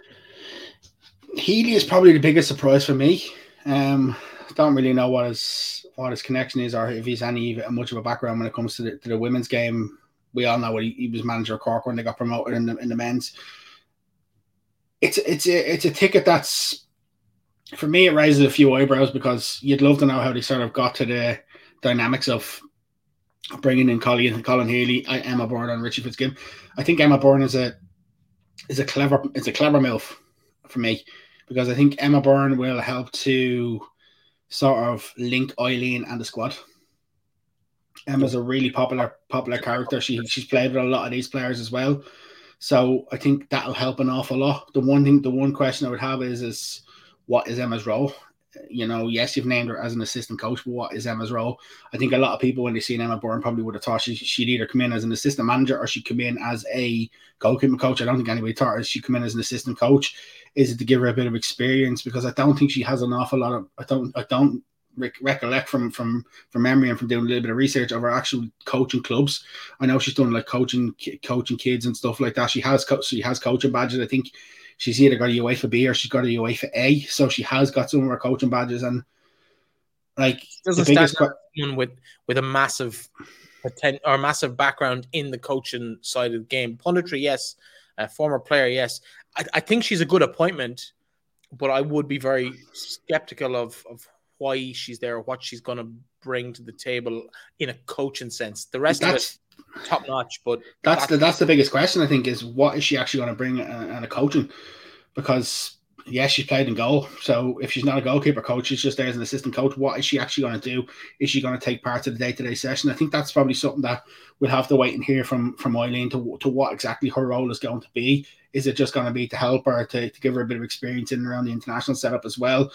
Healy is probably the biggest surprise for me. Um, don't really know what his what his connection is, or if he's any much of a background when it comes to the, to the women's game. We all know what he, he was manager of Cork when they got promoted in the in the men's. It's it's a it's a ticket that's for me, it raises a few eyebrows because you'd love to know how they sort of got to the dynamics of bringing in Colin, Colin Healy, Emma Byrne, and Richie Fitzgibbon. I think Emma Byrne is a is a clever it's a clever milf for me because I think Emma Byrne will help to sort of link Eileen and the squad. Emma's a really popular popular character. She she's played with a lot of these players as well. So I think that'll help an awful lot. The one thing the one question I would have is is what is Emma's role? You know, yes, you've named her as an assistant coach, but what is Emma's role? I think a lot of people, when they see Emma Byrne, probably would have thought she, she'd either come in as an assistant manager or she'd come in as a goalkeeper coach. I don't think anybody thought she'd come in as an assistant coach. Is it to give her a bit of experience? Because I don't think she has an awful lot of. I don't. I don't recollect from from from memory and from doing a little bit of research of her actual coaching clubs. I know she's done like coaching coaching kids and stuff like that. She has co- she has coaching badges. I think she's either got a UEFA B or she's got a UEFA A. So she has got some of her coaching badges and like the biggest stand with with a massive potent or massive background in the coaching side of the game. Punditry, yes. A former player, yes. I, I think she's a good appointment, but I would be very skeptical of of why she's there, what she's going to bring to the table in a coaching sense. The rest That's, of it top notch. But that's, the that's the biggest question I think is what is she actually going to bring and a coaching because yes, she's played in goal. So if she's not a goalkeeper coach, she's just there as an assistant coach. What is she actually going to do? Is she going to take part of the day to day session? I think that's probably something that we'll have to wait and hear from from Eileen to to what exactly her role is going to be. Is it just going to be to help her to, to give her a bit of experience in and around the international setup as well?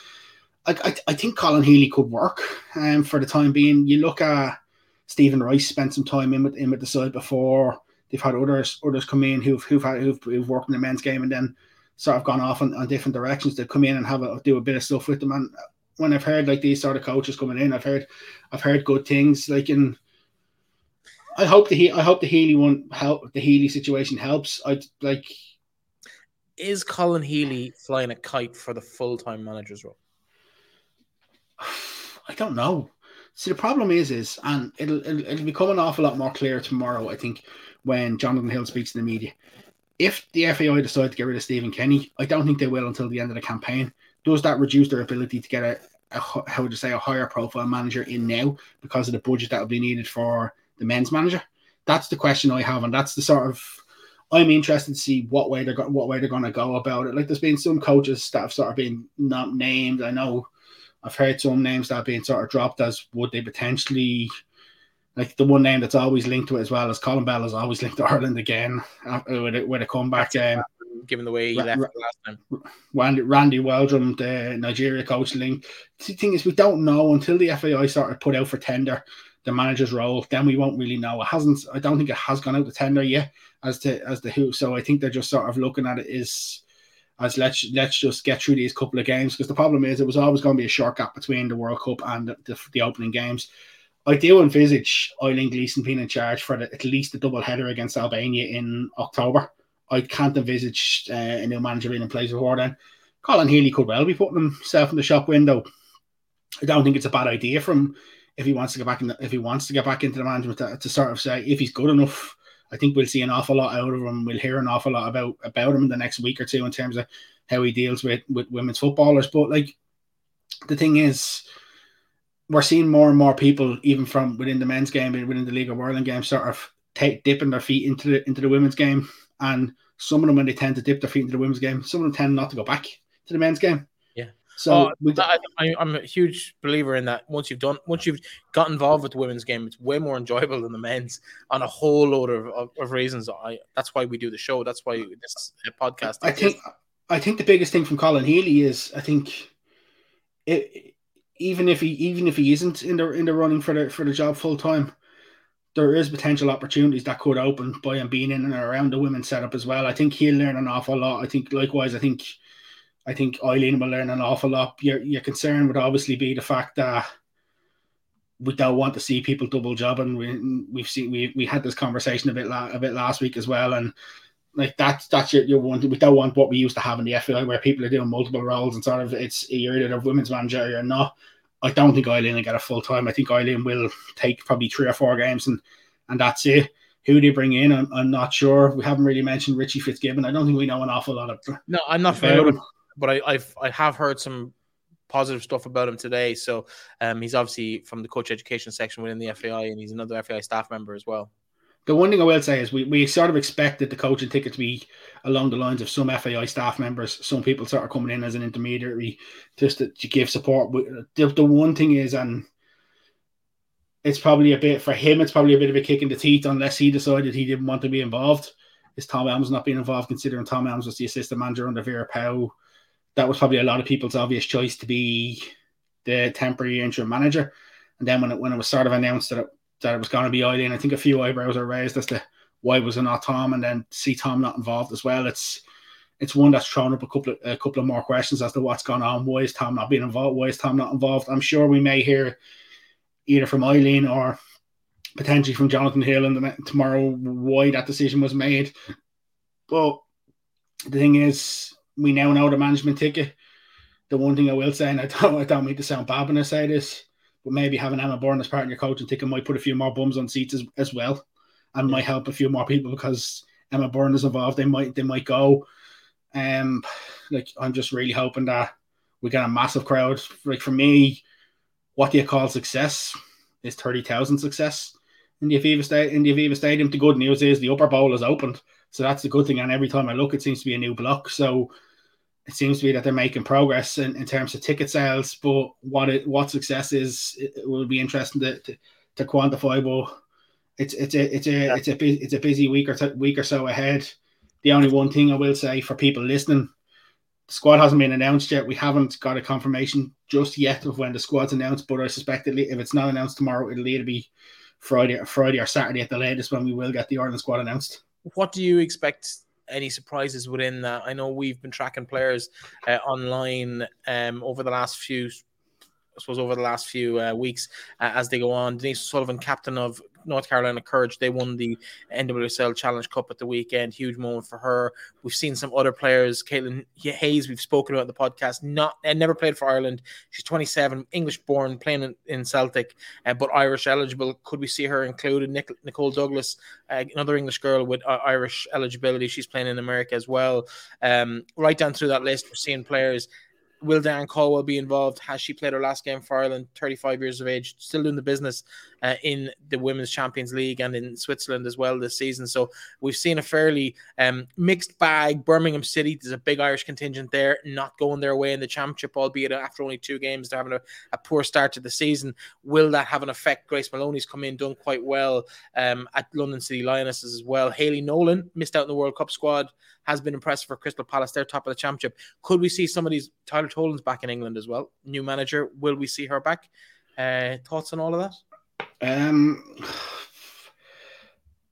I, I, I think Colin Healy could work um, for the time being. You look at Stephen Rice spent some time in with in with the side before. They've had others others come in who've who've had who've, who've worked in the men's game and then sort of gone off on, on different directions. They've come in and have a do a bit of stuff with them. And when I've heard like these sort of coaches coming in, I've heard I've heard good things. Like in, I hope the I hope the Healy one help the Healy situation helps. I like. Is Colin Healy flying a kite for the full time manager's role? I don't know. See, the problem is, is and it'll, it'll, it'll become an awful lot more clear tomorrow. I think when Jonathan Hill speaks to the media. If the FAI decide to get rid of Stephen Kenny, I don't think they will until the end of the campaign. Does that reduce their ability to get a, a how would you say a higher profile manager in now because of the budget that will be needed for the men's manager? That's the question I have, and that's the sort of I'm interested to see what way they're what way they're going to go about it. Like there's been some coaches that have sort of been not named. I know I've heard some names that have been sort of dropped as would they potentially like the one name that's always linked to it as well as Colin Bell is always linked to Ireland again uh, with a, with a comeback. Um, given the way he left last time. Randy, Randy Waldrum, the Nigeria coach link. The thing is, we don't know until the FAI sort of put out for tender the manager's role. Then we won't really know. It hasn't. I don't think it has gone out to tender yet as to as the who. So I think they're just sort of looking at it is as let's let's just get through these couple of games because the problem is it was always going to be a short gap between the World Cup and the, the, the opening games. I do envisage Eileen Gleeson being in charge for the, at least a double header against Albania in October. I can't envisage uh, a new manager being in place before then. Colin Healy could well be putting himself in the shop window. I don't think it's a bad idea from if he wants to get back in the, if he wants to get back into the management to, to, sort of say if he's good enough. I think we'll see an awful lot out of him. We'll hear an awful lot about about him in the next week or two in terms of how he deals with with women's footballers. But like the thing is, we're seeing more and more people, even from within the men's game and within the League of Ireland game, sort of take dipping their feet into the into the women's game. And some of them, when they tend to dip their feet into the women's game, some of them tend not to go back to the men's game. So oh, I, am a huge believer in that. Once you've done, once you've got involved with the women's game, it's way more enjoyable than the men's on a whole load of, of, of reasons. I that's why we do the show. That's why this podcast. I think I think the biggest thing from Colin Healy is I think it, even if he even if he isn't in the in the running for the for the job full time, there is potential opportunities that could open by him being in and around the women's setup as well. I think he'll learn an awful lot. I think likewise, I think I think Eileen will learn an awful lot. Your your concern would obviously be the fact that we don't want to see people double jobbing. We we've seen we we had this conversation a bit la- a bit last week as well, and like that's that's your, your one. We don't want what we used to have in the FAI where people are doing multiple roles and sort of it's you're either a women's manager or you're not. I don't think Eileen will get a full time. I think Eileen will take probably three or four games and and that's it. Who they bring in, I'm, I'm not sure. We haven't really mentioned Richie Fitzgibbon. I don't think we know an awful lot of. No, I'm not familiar with but I, I've I have heard some positive stuff about him today. So um, he's obviously from the coach education section within the FAI, and he's another FAI staff member as well the one thing I will say is we, we sort of expected the coaching ticket to be along the lines of some FAI staff members, some people sort of coming in as an intermediary just to, to give support. The, the one thing is, and it's probably a bit for him, it's probably a bit of a kick in the teeth unless he decided he didn't want to be involved. Is Tom Elms not being involved, considering Tom Elms was the assistant manager under Vera Pauw? That was probably a lot of people's obvious choice to be the temporary interim manager. And then when it when it was sort of announced that it that it was going to be Eileen. I think a few eyebrows are raised as to why was it not Tom, and then see Tom not involved as well. It's it's one that's thrown up a couple of a couple of more questions as to what's gone on. Why is Tom not being involved? Why is Tom not involved? I'm sure we may hear either from Eileen or potentially from Jonathan Hill in the tomorrow why that decision was made. But the thing is, we now know the management ticket. The one thing I will say, and I don't, I don't mean to sound bad when I say this, but maybe having Emma Byrne as part of your coaching ticket might put a few more bums on seats as, as well, and might help a few more people because Emma Byrne is involved. They might they might go. Um, like I'm just really hoping that we get a massive crowd. Like for me, what do you call success? Is thirty thousand success in the Aviva Stadium? In the Aviva Stadium, the good news is the upper bowl is opened, so that's the good thing. And every time I look, it seems to be a new block. So it seems to be that they're making progress in, in terms of ticket sales, but what it what success is it will be interesting to, to, to quantify. But it's it's a it's a yeah. it's a it's a busy week or t- week or so ahead. The only one thing I will say for people listening, the squad hasn't been announced yet. We haven't got a confirmation just yet of when the squad's announced, but I suspect it, if it's not announced tomorrow, it'll either be Friday, Friday or Saturday at the latest when we will get the Ireland squad announced. What do you expect any surprises within that? I know we've been tracking players uh, online um, over the last few I suppose over the last few uh, weeks uh, as they go on. Denise Sullivan, captain of North Carolina Courage. They won the NWSL Challenge Cup at the weekend. Huge moment for her. We've seen some other players. Caitlin Hayes, we've spoken about the podcast. Not and never played for Ireland. She's 27, English born, playing in, in Celtic, uh, but Irish eligible. Could we see her included? Nic- Nicole Douglas, uh, another English girl with uh, Irish eligibility. She's playing in America as well. Um, right down through that list, we're seeing players Will Diane Caldwell be involved? Has she played her last game for Ireland? 35 years of age, still doing the business. Uh, in the Women's Champions League and in Switzerland as well this season. So we've seen a fairly um, mixed bag. Birmingham City, there's a big Irish contingent there, not going their way in the championship, albeit after only two games, they're having a, a poor start to the season. Will that have an effect? Grace Moloney's come in, done quite well um, at London City Lionesses as well. Hayley Nolan missed out in the World Cup squad, has been impressive for Crystal Palace. They're top of the championship. Could we see some of these? Tyler Toland's back in England as well. New manager. Will we see her back? Uh, thoughts on all of that? Um,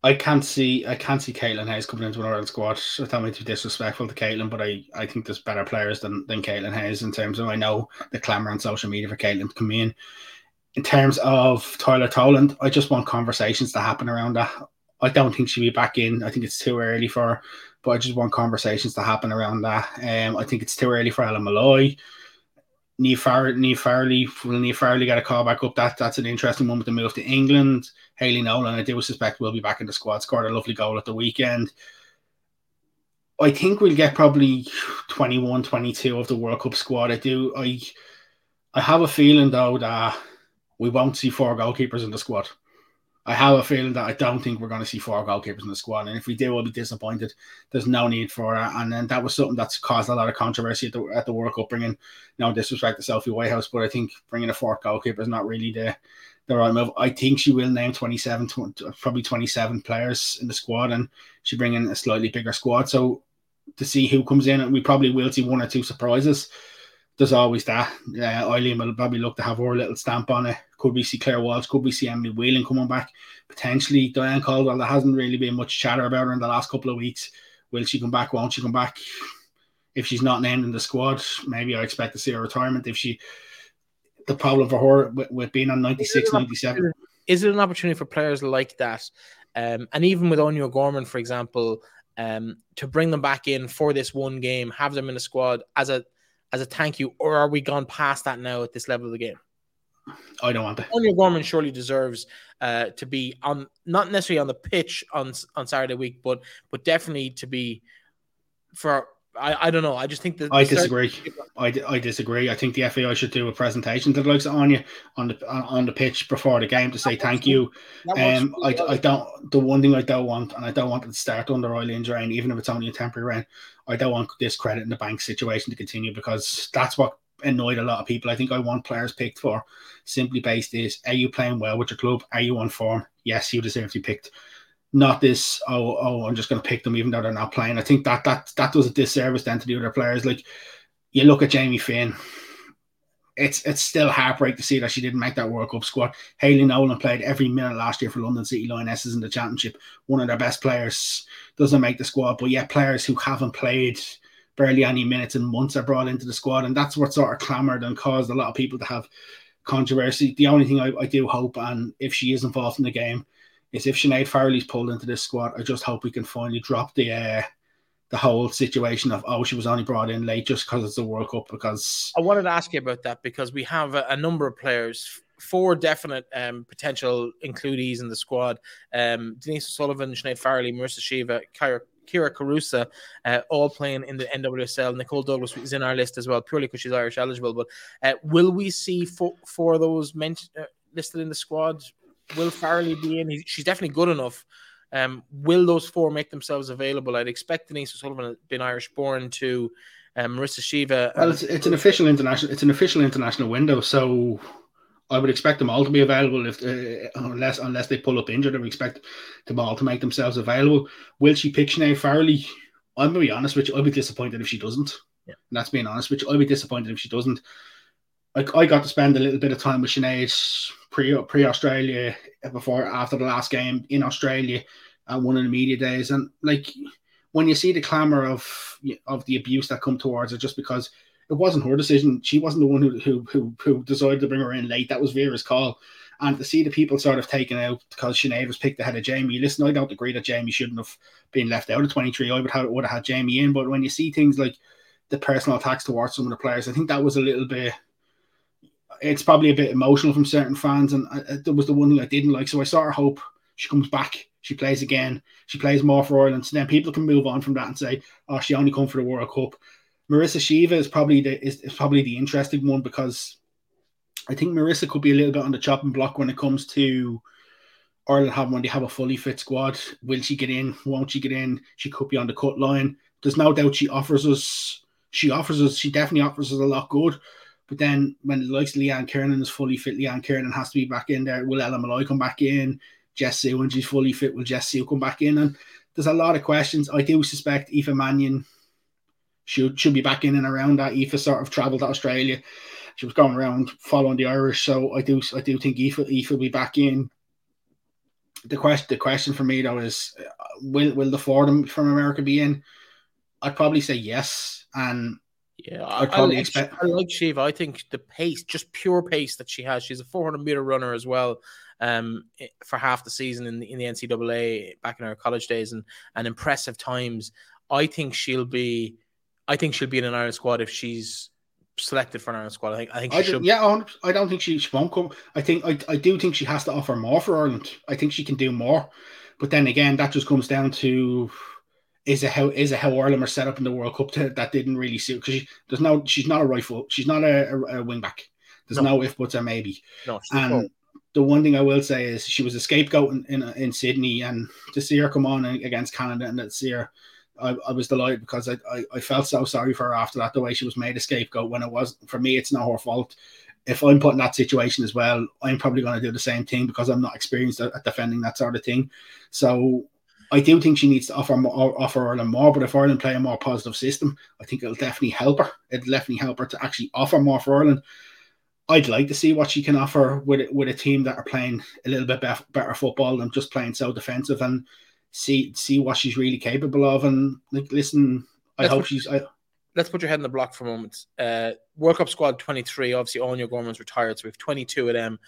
I can't see I can't see Caitlin Hayes coming into an Ireland squad. I don't mean to be disrespectful to Caitlin, but I, I think there's better players than, than Caitlin Hayes in terms of I know the clamour on social media for Caitlin to come in. In terms of Tyler Toland, I just want conversations to happen around that. I don't think she'll be back in. I think it's too early for her, but I just want conversations to happen around that. Um, I think it's too early for Ellen Molloy. Niamh, Far- Niamh Farley, will Niamh Farley get a call back up? That that's an interesting one with the move to England. Hayley Nolan, I do suspect will be back in the squad. Scored a lovely goal at the weekend. I think we'll get probably 21, 22 of the World Cup squad. I do. I I have a feeling though that we won't see four goalkeepers in the squad. I have a feeling that I don't think we're going to see four goalkeepers in the squad, and if we do, we'll be disappointed. There's no need for it, and then that was something that's caused a lot of controversy at the at the World Cup, bringing no disrespect to Sophie Whitehouse, but I think bringing a fourth goalkeeper is not really the the right move. I think she will name 27, 20, probably 27 players in the squad, and she bring in a slightly bigger squad. So to see who comes in, and we probably will see one or two surprises there's always that. Uh, Eileen will probably look to have her little stamp on it. Could we see Claire Walsh? Could we see Emily Whelan coming back? Potentially Diane Caldwell. There hasn't really been much chatter about her in the last couple of weeks. Will she come back? Won't she come back? If she's not named in the squad, maybe I expect to see her retirement. If she, the problem for her with, with being on 96, 97. Is it an opportunity for players like that? Um, and even with Áine O'Gorman, for example, um, to bring them back in for this one game, have them in the squad as a as a thank you, or are we gone past that now at this level of the game? I don't want that. Áine O'Gorman surely deserves uh, to be on, not necessarily on the pitch on on Saturday week, but but definitely to be for I, I don't know. I just think that I disagree. I, I disagree. I think the FAI should do a presentation to the likes of Áine on the on the pitch before the game to say thank you. Um, I, I don't. The one thing I don't want, and I don't want it to start under Eileen's reign, even if it's only a temporary reign. I don't want this credit in the bank situation to continue because that's what annoyed a lot of people. I think I want players picked for simply based is: Are you playing well with your club? Are you on form? Yes, you deserve to be picked not this oh oh I'm just going to pick them even though they're not playing. I think that that that does a disservice then to the other players. Like you look at Jamie Finn, it's it's still heartbreak to see that she didn't make that World Cup squad. Hayley Nolan played every minute last year for London City Lionesses in the championship. One of their best players doesn't make the squad, but yet players who haven't played barely any minutes in months are brought into the squad, and that's what sort of clamored and caused a lot of people to have controversy. The only thing I, I do hope, and if she is involved in the game, is if Sinead Farrelly's pulled into this squad, I just hope we can finally drop the uh, the whole situation of oh she was only brought in late just because it's the World Cup. Because I wanted to ask you about that because we have a, a number of players, four definite um, potential includees in the squad: um, Denise Sullivan, Sinead Farrelly, Marissa Sheva, Kyra. Kyra Carusa, uh, all playing in the NWSL. Nicole Douglas is in our list as well, purely because she's Irish eligible. But uh, will we see four, four of those mentioned, uh, listed in the squad will Farrelly be in? she's definitely good enough. Um, will those four make themselves available? I'd expect Denise O'Sullivan, been Irish born, to um, Marissa Sheva. Well, it's, it's an official international. It's an official international window, so I would expect them all to be available if uh, unless unless they pull up injured. I would expect them all to make themselves available. Will she pick Sinead Farrelly? I'm gonna be honest with you. I'd be disappointed if she doesn't. Yeah. And that's being honest with you. I'd be disappointed if she doesn't. Like I got to spend a little bit of time with Sinead pre pre Australia before after the last game in Australia at one of the media days, and like when you see the clamor of of the abuse that come towards her just because it wasn't her decision, she wasn't the one who who who, who decided to bring her in late. That was Vera's call. And to see the people sort of taken out because Sinead was picked ahead of Jamie. Listen, I don't agree that Jamie shouldn't have been left out of 23. I would have would have had Jamie in, but when you see things like the personal attacks towards some of the players, I think that was a little bit it's probably a bit emotional from certain fans, and uh, uh, I, that was the one thing I didn't like. So I sort of hope she comes back, she plays again, she plays more for Ireland, so then people can move on from that and say, "Oh, she only come for the World Cup." Marissa Sheva is probably the is, is probably the interesting one because I think Marissa could be a little bit on the chopping block when it comes to Ireland having when they have a fully fit squad. Will she get in? Won't she get in? She could be on the cut line. There's no doubt she offers us. She offers us. She definitely offers us a lot good. But then when the likes of Leanne Kiernan is fully fit, Leanne Kiernan has to be back in there. Will Ellen Molloy come back in? Jesse, when she's fully fit, will Jesse come back in? And there's a lot of questions. I do suspect Aoife Mannion should should be back in and around that. Aoife sort of travelled to Australia. She was going around following the Irish, so I do I do think Aoife, Aoife will be back in. The question the question for me though is uh, will will the Fordham from America be in? I'd probably say yes, and yeah, I'd probably I like, expect. I like Sheva. I think the pace, just pure pace that she has. She's a 400 meter runner as well. Um, for half the season in the, in the NCAA back in her college days, and and impressive times. I think she'll be I think she'll be in an Ireland squad if she's selected for an Ireland squad. I think I think she I should. Yeah, I don't think she, she won't come. I think I, I do think she has to offer more for Ireland. I think she can do more, but then again, that just comes down to is it how is it how Ireland are set up in the World Cup to, that didn't really suit because she, there's no she's not a rifle she's not a, a, a wing back. There's no. no if buts or maybe. No, and the one thing I will say is she was a scapegoat in, in, in Sydney, and to see her come on against Canada and to see her I, I was delighted because I, I, I, felt so sorry for her after that, the way she was made a scapegoat when it was for me, it's not her fault. If I'm put in that situation as well, I'm probably going to do the same thing because I'm not experienced at, defending that sort of thing. So I do think she needs to offer more, offer Ireland more. But if Ireland play a more positive system, I think it'll definitely help her. It'll definitely help her to actually offer more for Ireland. I'd like to see what she can offer with with a team that are playing a little bit better football than just playing so defensive. And see see what she's really capable of. And like, listen, I let's hope put, she's. I, let's put your head in the block for a moment. Uh, World Cup squad twenty three. Obviously, Áine O'Gorman's retired, so we have twenty two of them.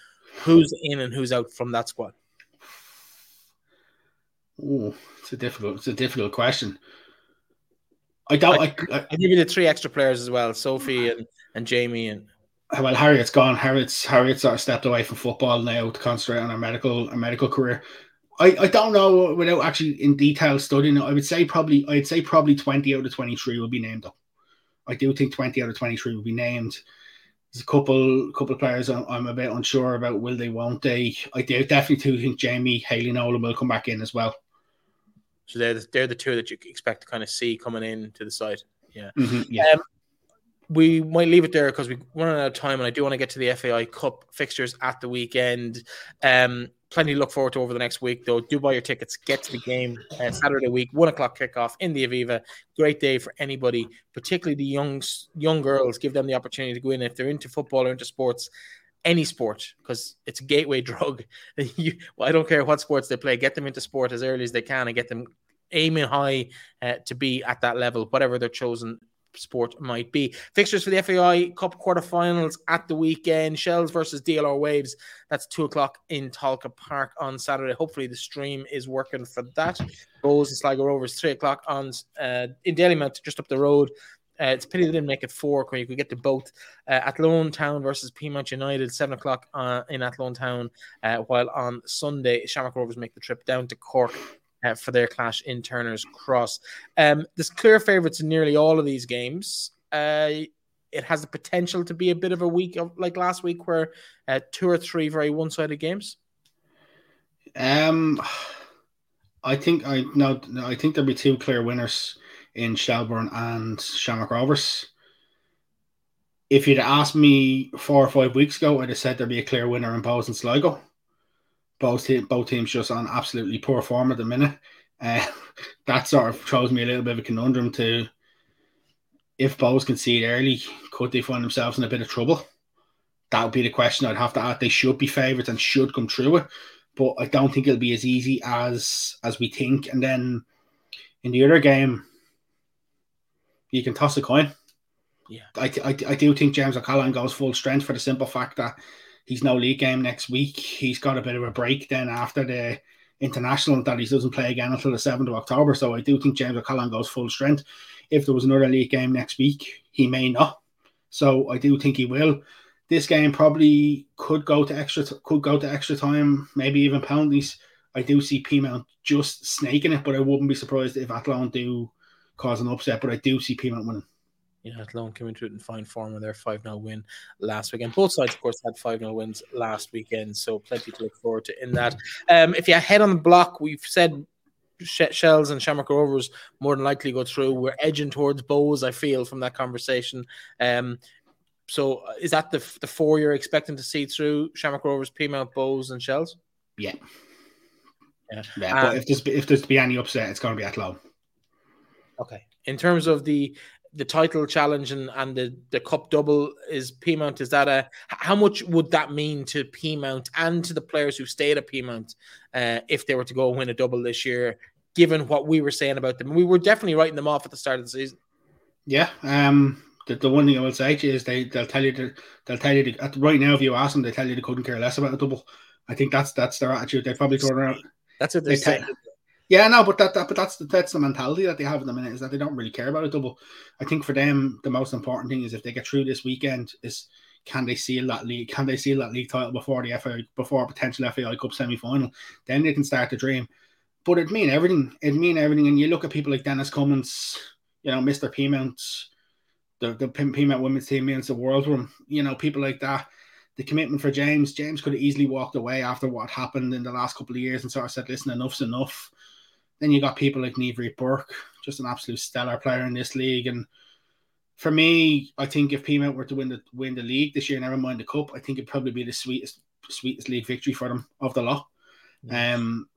Who's in and who's out from that squad? Oh, it's a difficult. It's a difficult question. I don't. I, I, I give you the three extra players as well: Sophie and, and Jamie and well, Harriet's gone. Harriet's Harriet's sort of stepped away from football now to concentrate on her medical her medical career. I, I don't know without actually in detail studying it. I would say probably I'd say probably twenty out of twenty three will be named up. I do think twenty out of twenty three will be named. There's a couple couple of players I'm, I'm, a bit unsure about. Will they? Won't they? I do definitely do think Jamie Hayley Nolan will come back in as well. So they're the, they're the two that you expect to kind of see coming in to the side. Yeah. Mm-hmm, yeah. Um, we might leave it there because we run out of time, and I do want to get to the FAI Cup fixtures at the weekend. Um, plenty to look forward to over the next week, though. Do buy your tickets, get to the game uh, Saturday week, one o'clock kickoff in the Aviva. Great day for anybody, particularly the young young girls. Give them the opportunity to go in if they're into football or into sports, any sport, because it's a gateway drug. you, well, I don't care what sports they play, get them into sport as early as they can and get them aiming high uh, to be at that level, whatever their chosen sport might be. Fixtures for the FAI Cup quarterfinals at the weekend. Shels versus DLR Waves. That's two o'clock in Tolka Park on Saturday. Hopefully the stream is working for that. Bohs and Sligo Rovers three o'clock on uh, in Dalymount, just up the road. Uh, it's a pity they didn't make it four where you could get to both. Uh, Athlone Town versus Peamount United, seven o'clock uh, in Athlone Town. Uh, while on Sunday, Shamrock Rovers make the trip down to Cork uh, for their clash in Turner's Cross. Um, there's clear favourites in nearly all of these games. Uh, it has the potential to be a bit of a week of like last week, where uh, two or three very one-sided games. Um, I think I no, no I think there'll be two clear winners in Shelbourne and Shamrock Rovers. If you'd asked me four or five weeks ago, I'd have said there'd be a clear winner in Bohs and Sligo both te- both teams just on absolutely poor form at the minute. Uh, that sort of throws me a little bit of a conundrum to if Bohs concede early, could they find themselves in a bit of trouble? That would be the question I'd have to ask. They should be favourites and should come through it, but I don't think it'll be as easy as as we think. And then in the other game, you can toss a coin. Yeah, I, I, I do think James O'Callaghan goes full strength for the simple fact that he's no league game next week. He's got a bit of a break then after the international that he doesn't play again until the 7th of October. So I do think James O'Callaghan goes full strength. If there was another league game next week, he may not. So I do think he will. This game probably could go to extra could go to extra time, maybe even penalties. I do see Peamount just snaking it, but I wouldn't be surprised if Athlone do cause an upset. But I do see Peamount winning. You know, Athlone came into it in fine form with their 5 0 win last weekend. Both sides, of course, had 5 0 wins last weekend, so plenty to look forward to in that. Um, if you head on the block, we've said Shels and Shamrock Rovers more than likely go through. We're edging towards Bohs, I feel, from that conversation. Um, so is that the the four you're expecting to see through Shamrock Rovers, Peamount, Bohs, and Shels? Yeah. Yeah. yeah um, but if there's if there's to be any upset, it's going to be Athlone. Okay. In terms of the the title challenge and, and the, the cup double is Peamount. Is that a how much would that mean to Peamount and to the players who stayed at Peamount uh, if they were to go and win a double this year? Given what we were saying about them, we were definitely writing them off at the start of the season. Yeah, um, the, the one thing I will say to you is they they'll tell you to, they'll tell you to, right now if you ask them they tell you they couldn't care less about a double. I think that's that's their attitude. They probably turn around. That's what they, they say. Yeah, no, but that, that but that's the that's the mentality that they have in the minute is that they don't really care about a double. I think for them the most important thing is if they get through this weekend is can they seal that league? Can they seal that league title before the FA before a potential FAI Cup semi final? Then they can start to dream. But it mean everything. It mean everything. And you look at people like Dennis Cummins, you know, Mister Peamount, the the Peamount women's team means the world room. You know, people like that. The commitment for James. James could have easily walked away after what happened in the last couple of years and sort of said, "Listen, enough's enough." Then you got people like Niamh Burke, just an absolute stellar player in this league. And for me, I think if Peamount were to win the win the league this year, never mind the cup, I think it'd probably be the sweetest sweetest league victory for them of the lot. Um,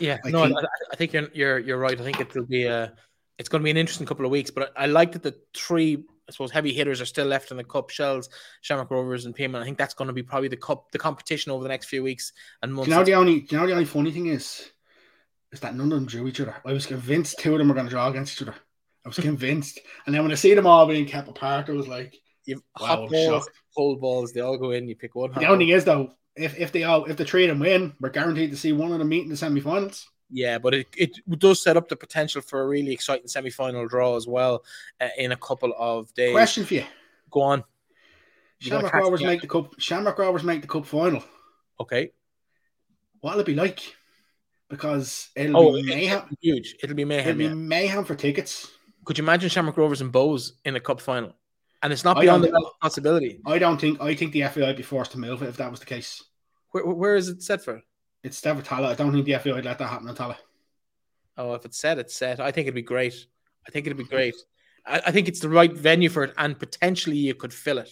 yeah, I no, think, I, I, think you're you're you're right. I think it will be a it's going to be an interesting couple of weeks. But I, I like that the three I suppose heavy hitters are still left in the cup. Shels, Shamrock Rovers, and Peamount. I think that's going to be probably the cup, the competition over the next few weeks and months. Do you know the only, you know the only funny thing is, is that none of them drew each other. I was convinced two of them were going to draw against each other. I was convinced. and then when I see them all being kept apart, I was like, You've wow, hot balls, cold balls, they all go in, you pick one. The only thing is though, if, if they all if the three of them win, we're guaranteed to see one of them meet in the semi finals. Yeah, but it, it does set up the potential for a really exciting semi final draw as well uh, in a couple of days. Question for you. Go on. Shamrock Rovers make the cup. Shamrock Rovers make the cup final. Okay. What'll it be like? Because it'll oh, be mayhem. It'll be huge. It'll be mayhem. It'll be yeah. mayhem for tickets. Could you imagine Shamrock Rovers and Bohs in a cup final? And it's not beyond the possibility. I don't think. I think the FAI would be forced to move it if that was the case. Where, where is it set for? It's set for Tallaght. I don't think the FAI would let that happen in Tallaght. Oh, if it's set, it's set. I think it'd be great. I think it'd be great. I, I think it's the right venue for it, and potentially you could fill it.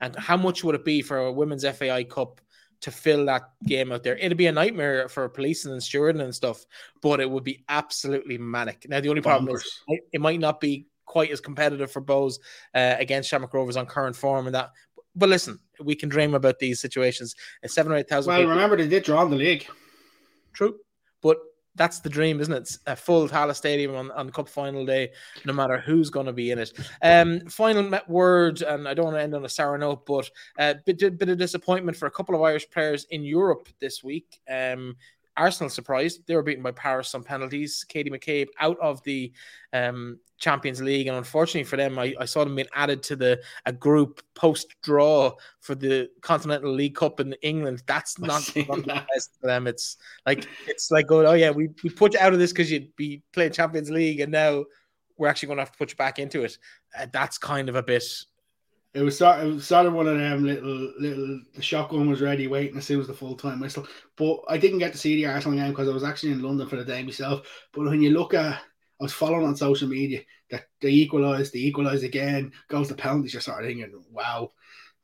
And how much would it be for a women's FAI Cup to fill that game out there. It'd be a nightmare for policing and stewarding and stuff, but it would be absolutely manic. Now, the only problem Bonkers. is it might not be quite as competitive for Bohs uh, against Shamrock Rovers on current form and that. But listen, we can dream about these situations. It's seven or eight thousand. Well, people. remember they did draw in the league. True, that's the dream, isn't it? A full Tallaght Stadium on, on Cup final day, no matter who's going to be in it. Um, final word, and I don't want to end on a sour note, but a uh, bit, bit of disappointment for a couple of Irish players in Europe this week. Um, Arsenal surprised. They were beaten by Paris on penalties. Katie McCabe out of the um, Champions League, and unfortunately for them, I, I, saw them being added to the a group post draw for the Continental League Cup in England. That's not, not the best for them. It's like it's like going, oh yeah, we, we put you out of this because you'd be playing Champions League, and now we're actually going to have to put you back into it. Uh, that's kind of a bit it was sort was sort of one of them little little the shotgun was ready waiting to see was the full time whistle. But I didn't get to see the Arsenal game because I was actually in London for the day myself. But when you look at I was following on social media that they equalised, they equalised again, goes to penalties, you're sort of thinking, wow.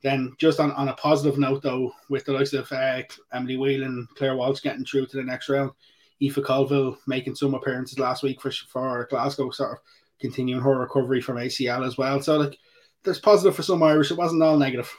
Then just on, on a positive note though, with the likes of uh, Emily Whelan, Claire Walsh getting through to the next round, Aoife Colville making some appearances last week for for Glasgow, sort of continuing her recovery from ACL as well. So like there's positive for some Irish. It wasn't all negative.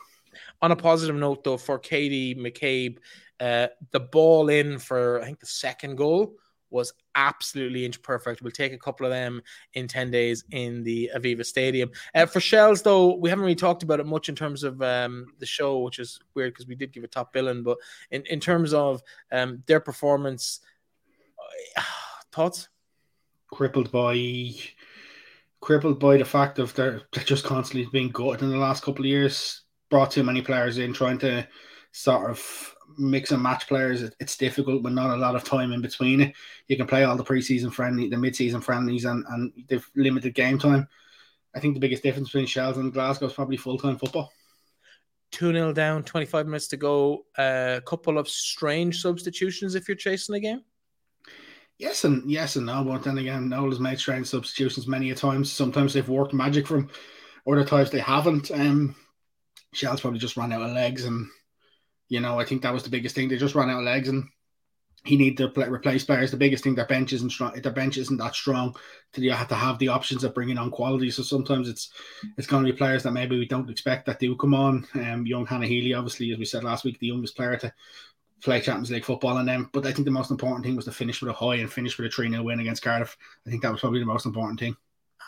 On a positive note, though, for Katie McCabe, uh, the ball in for I think the second goal was absolutely inch perfect. We'll take a couple of them in 10 days in the Aviva Stadium. Uh, for Shels, though, we haven't really talked about it much in terms of um, the show, which is weird because we did give a top billing. But in, in terms of um, their performance, uh, thoughts? Crippled by crippled by the fact of they're, they're just constantly being gutted in the last couple of years. Brought too many players in, trying to sort of mix and match players. it's difficult with not a lot of time in between it. You can play all the preseason friendly, the mid-season friendlies, and and they've limited game time. I think the biggest difference between Shels and Glasgow is probably full time football. 2 0 down, 25 minutes to go. A couple of strange substitutions if you're chasing the game. Yes and yes and no, but then again, Noel has made strange substitutions many a times. Sometimes they've worked magic from, other times they haven't. Um, Shell's probably just ran out of legs, and you know I think that was the biggest thing. They just ran out of legs, and he need to play, replace players. The biggest thing their bench isn't strong. Their bench isn't that strong. To you have to have the options of bringing on quality. So sometimes it's it's going to be players that maybe we don't expect that do come on. Um, young Hannah Healy, obviously, as we said last week, the youngest player to play Champions League football and then but I think the most important thing was to finish with a high and finish with a 3 0 win against Cardiff. I think that was probably the most important thing.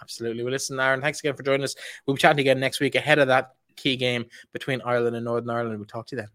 Absolutely. Well, listen, Aaron, thanks again for joining us. We'll be chatting again next week ahead of that key game between Ireland and Northern Ireland. We'll talk to you then.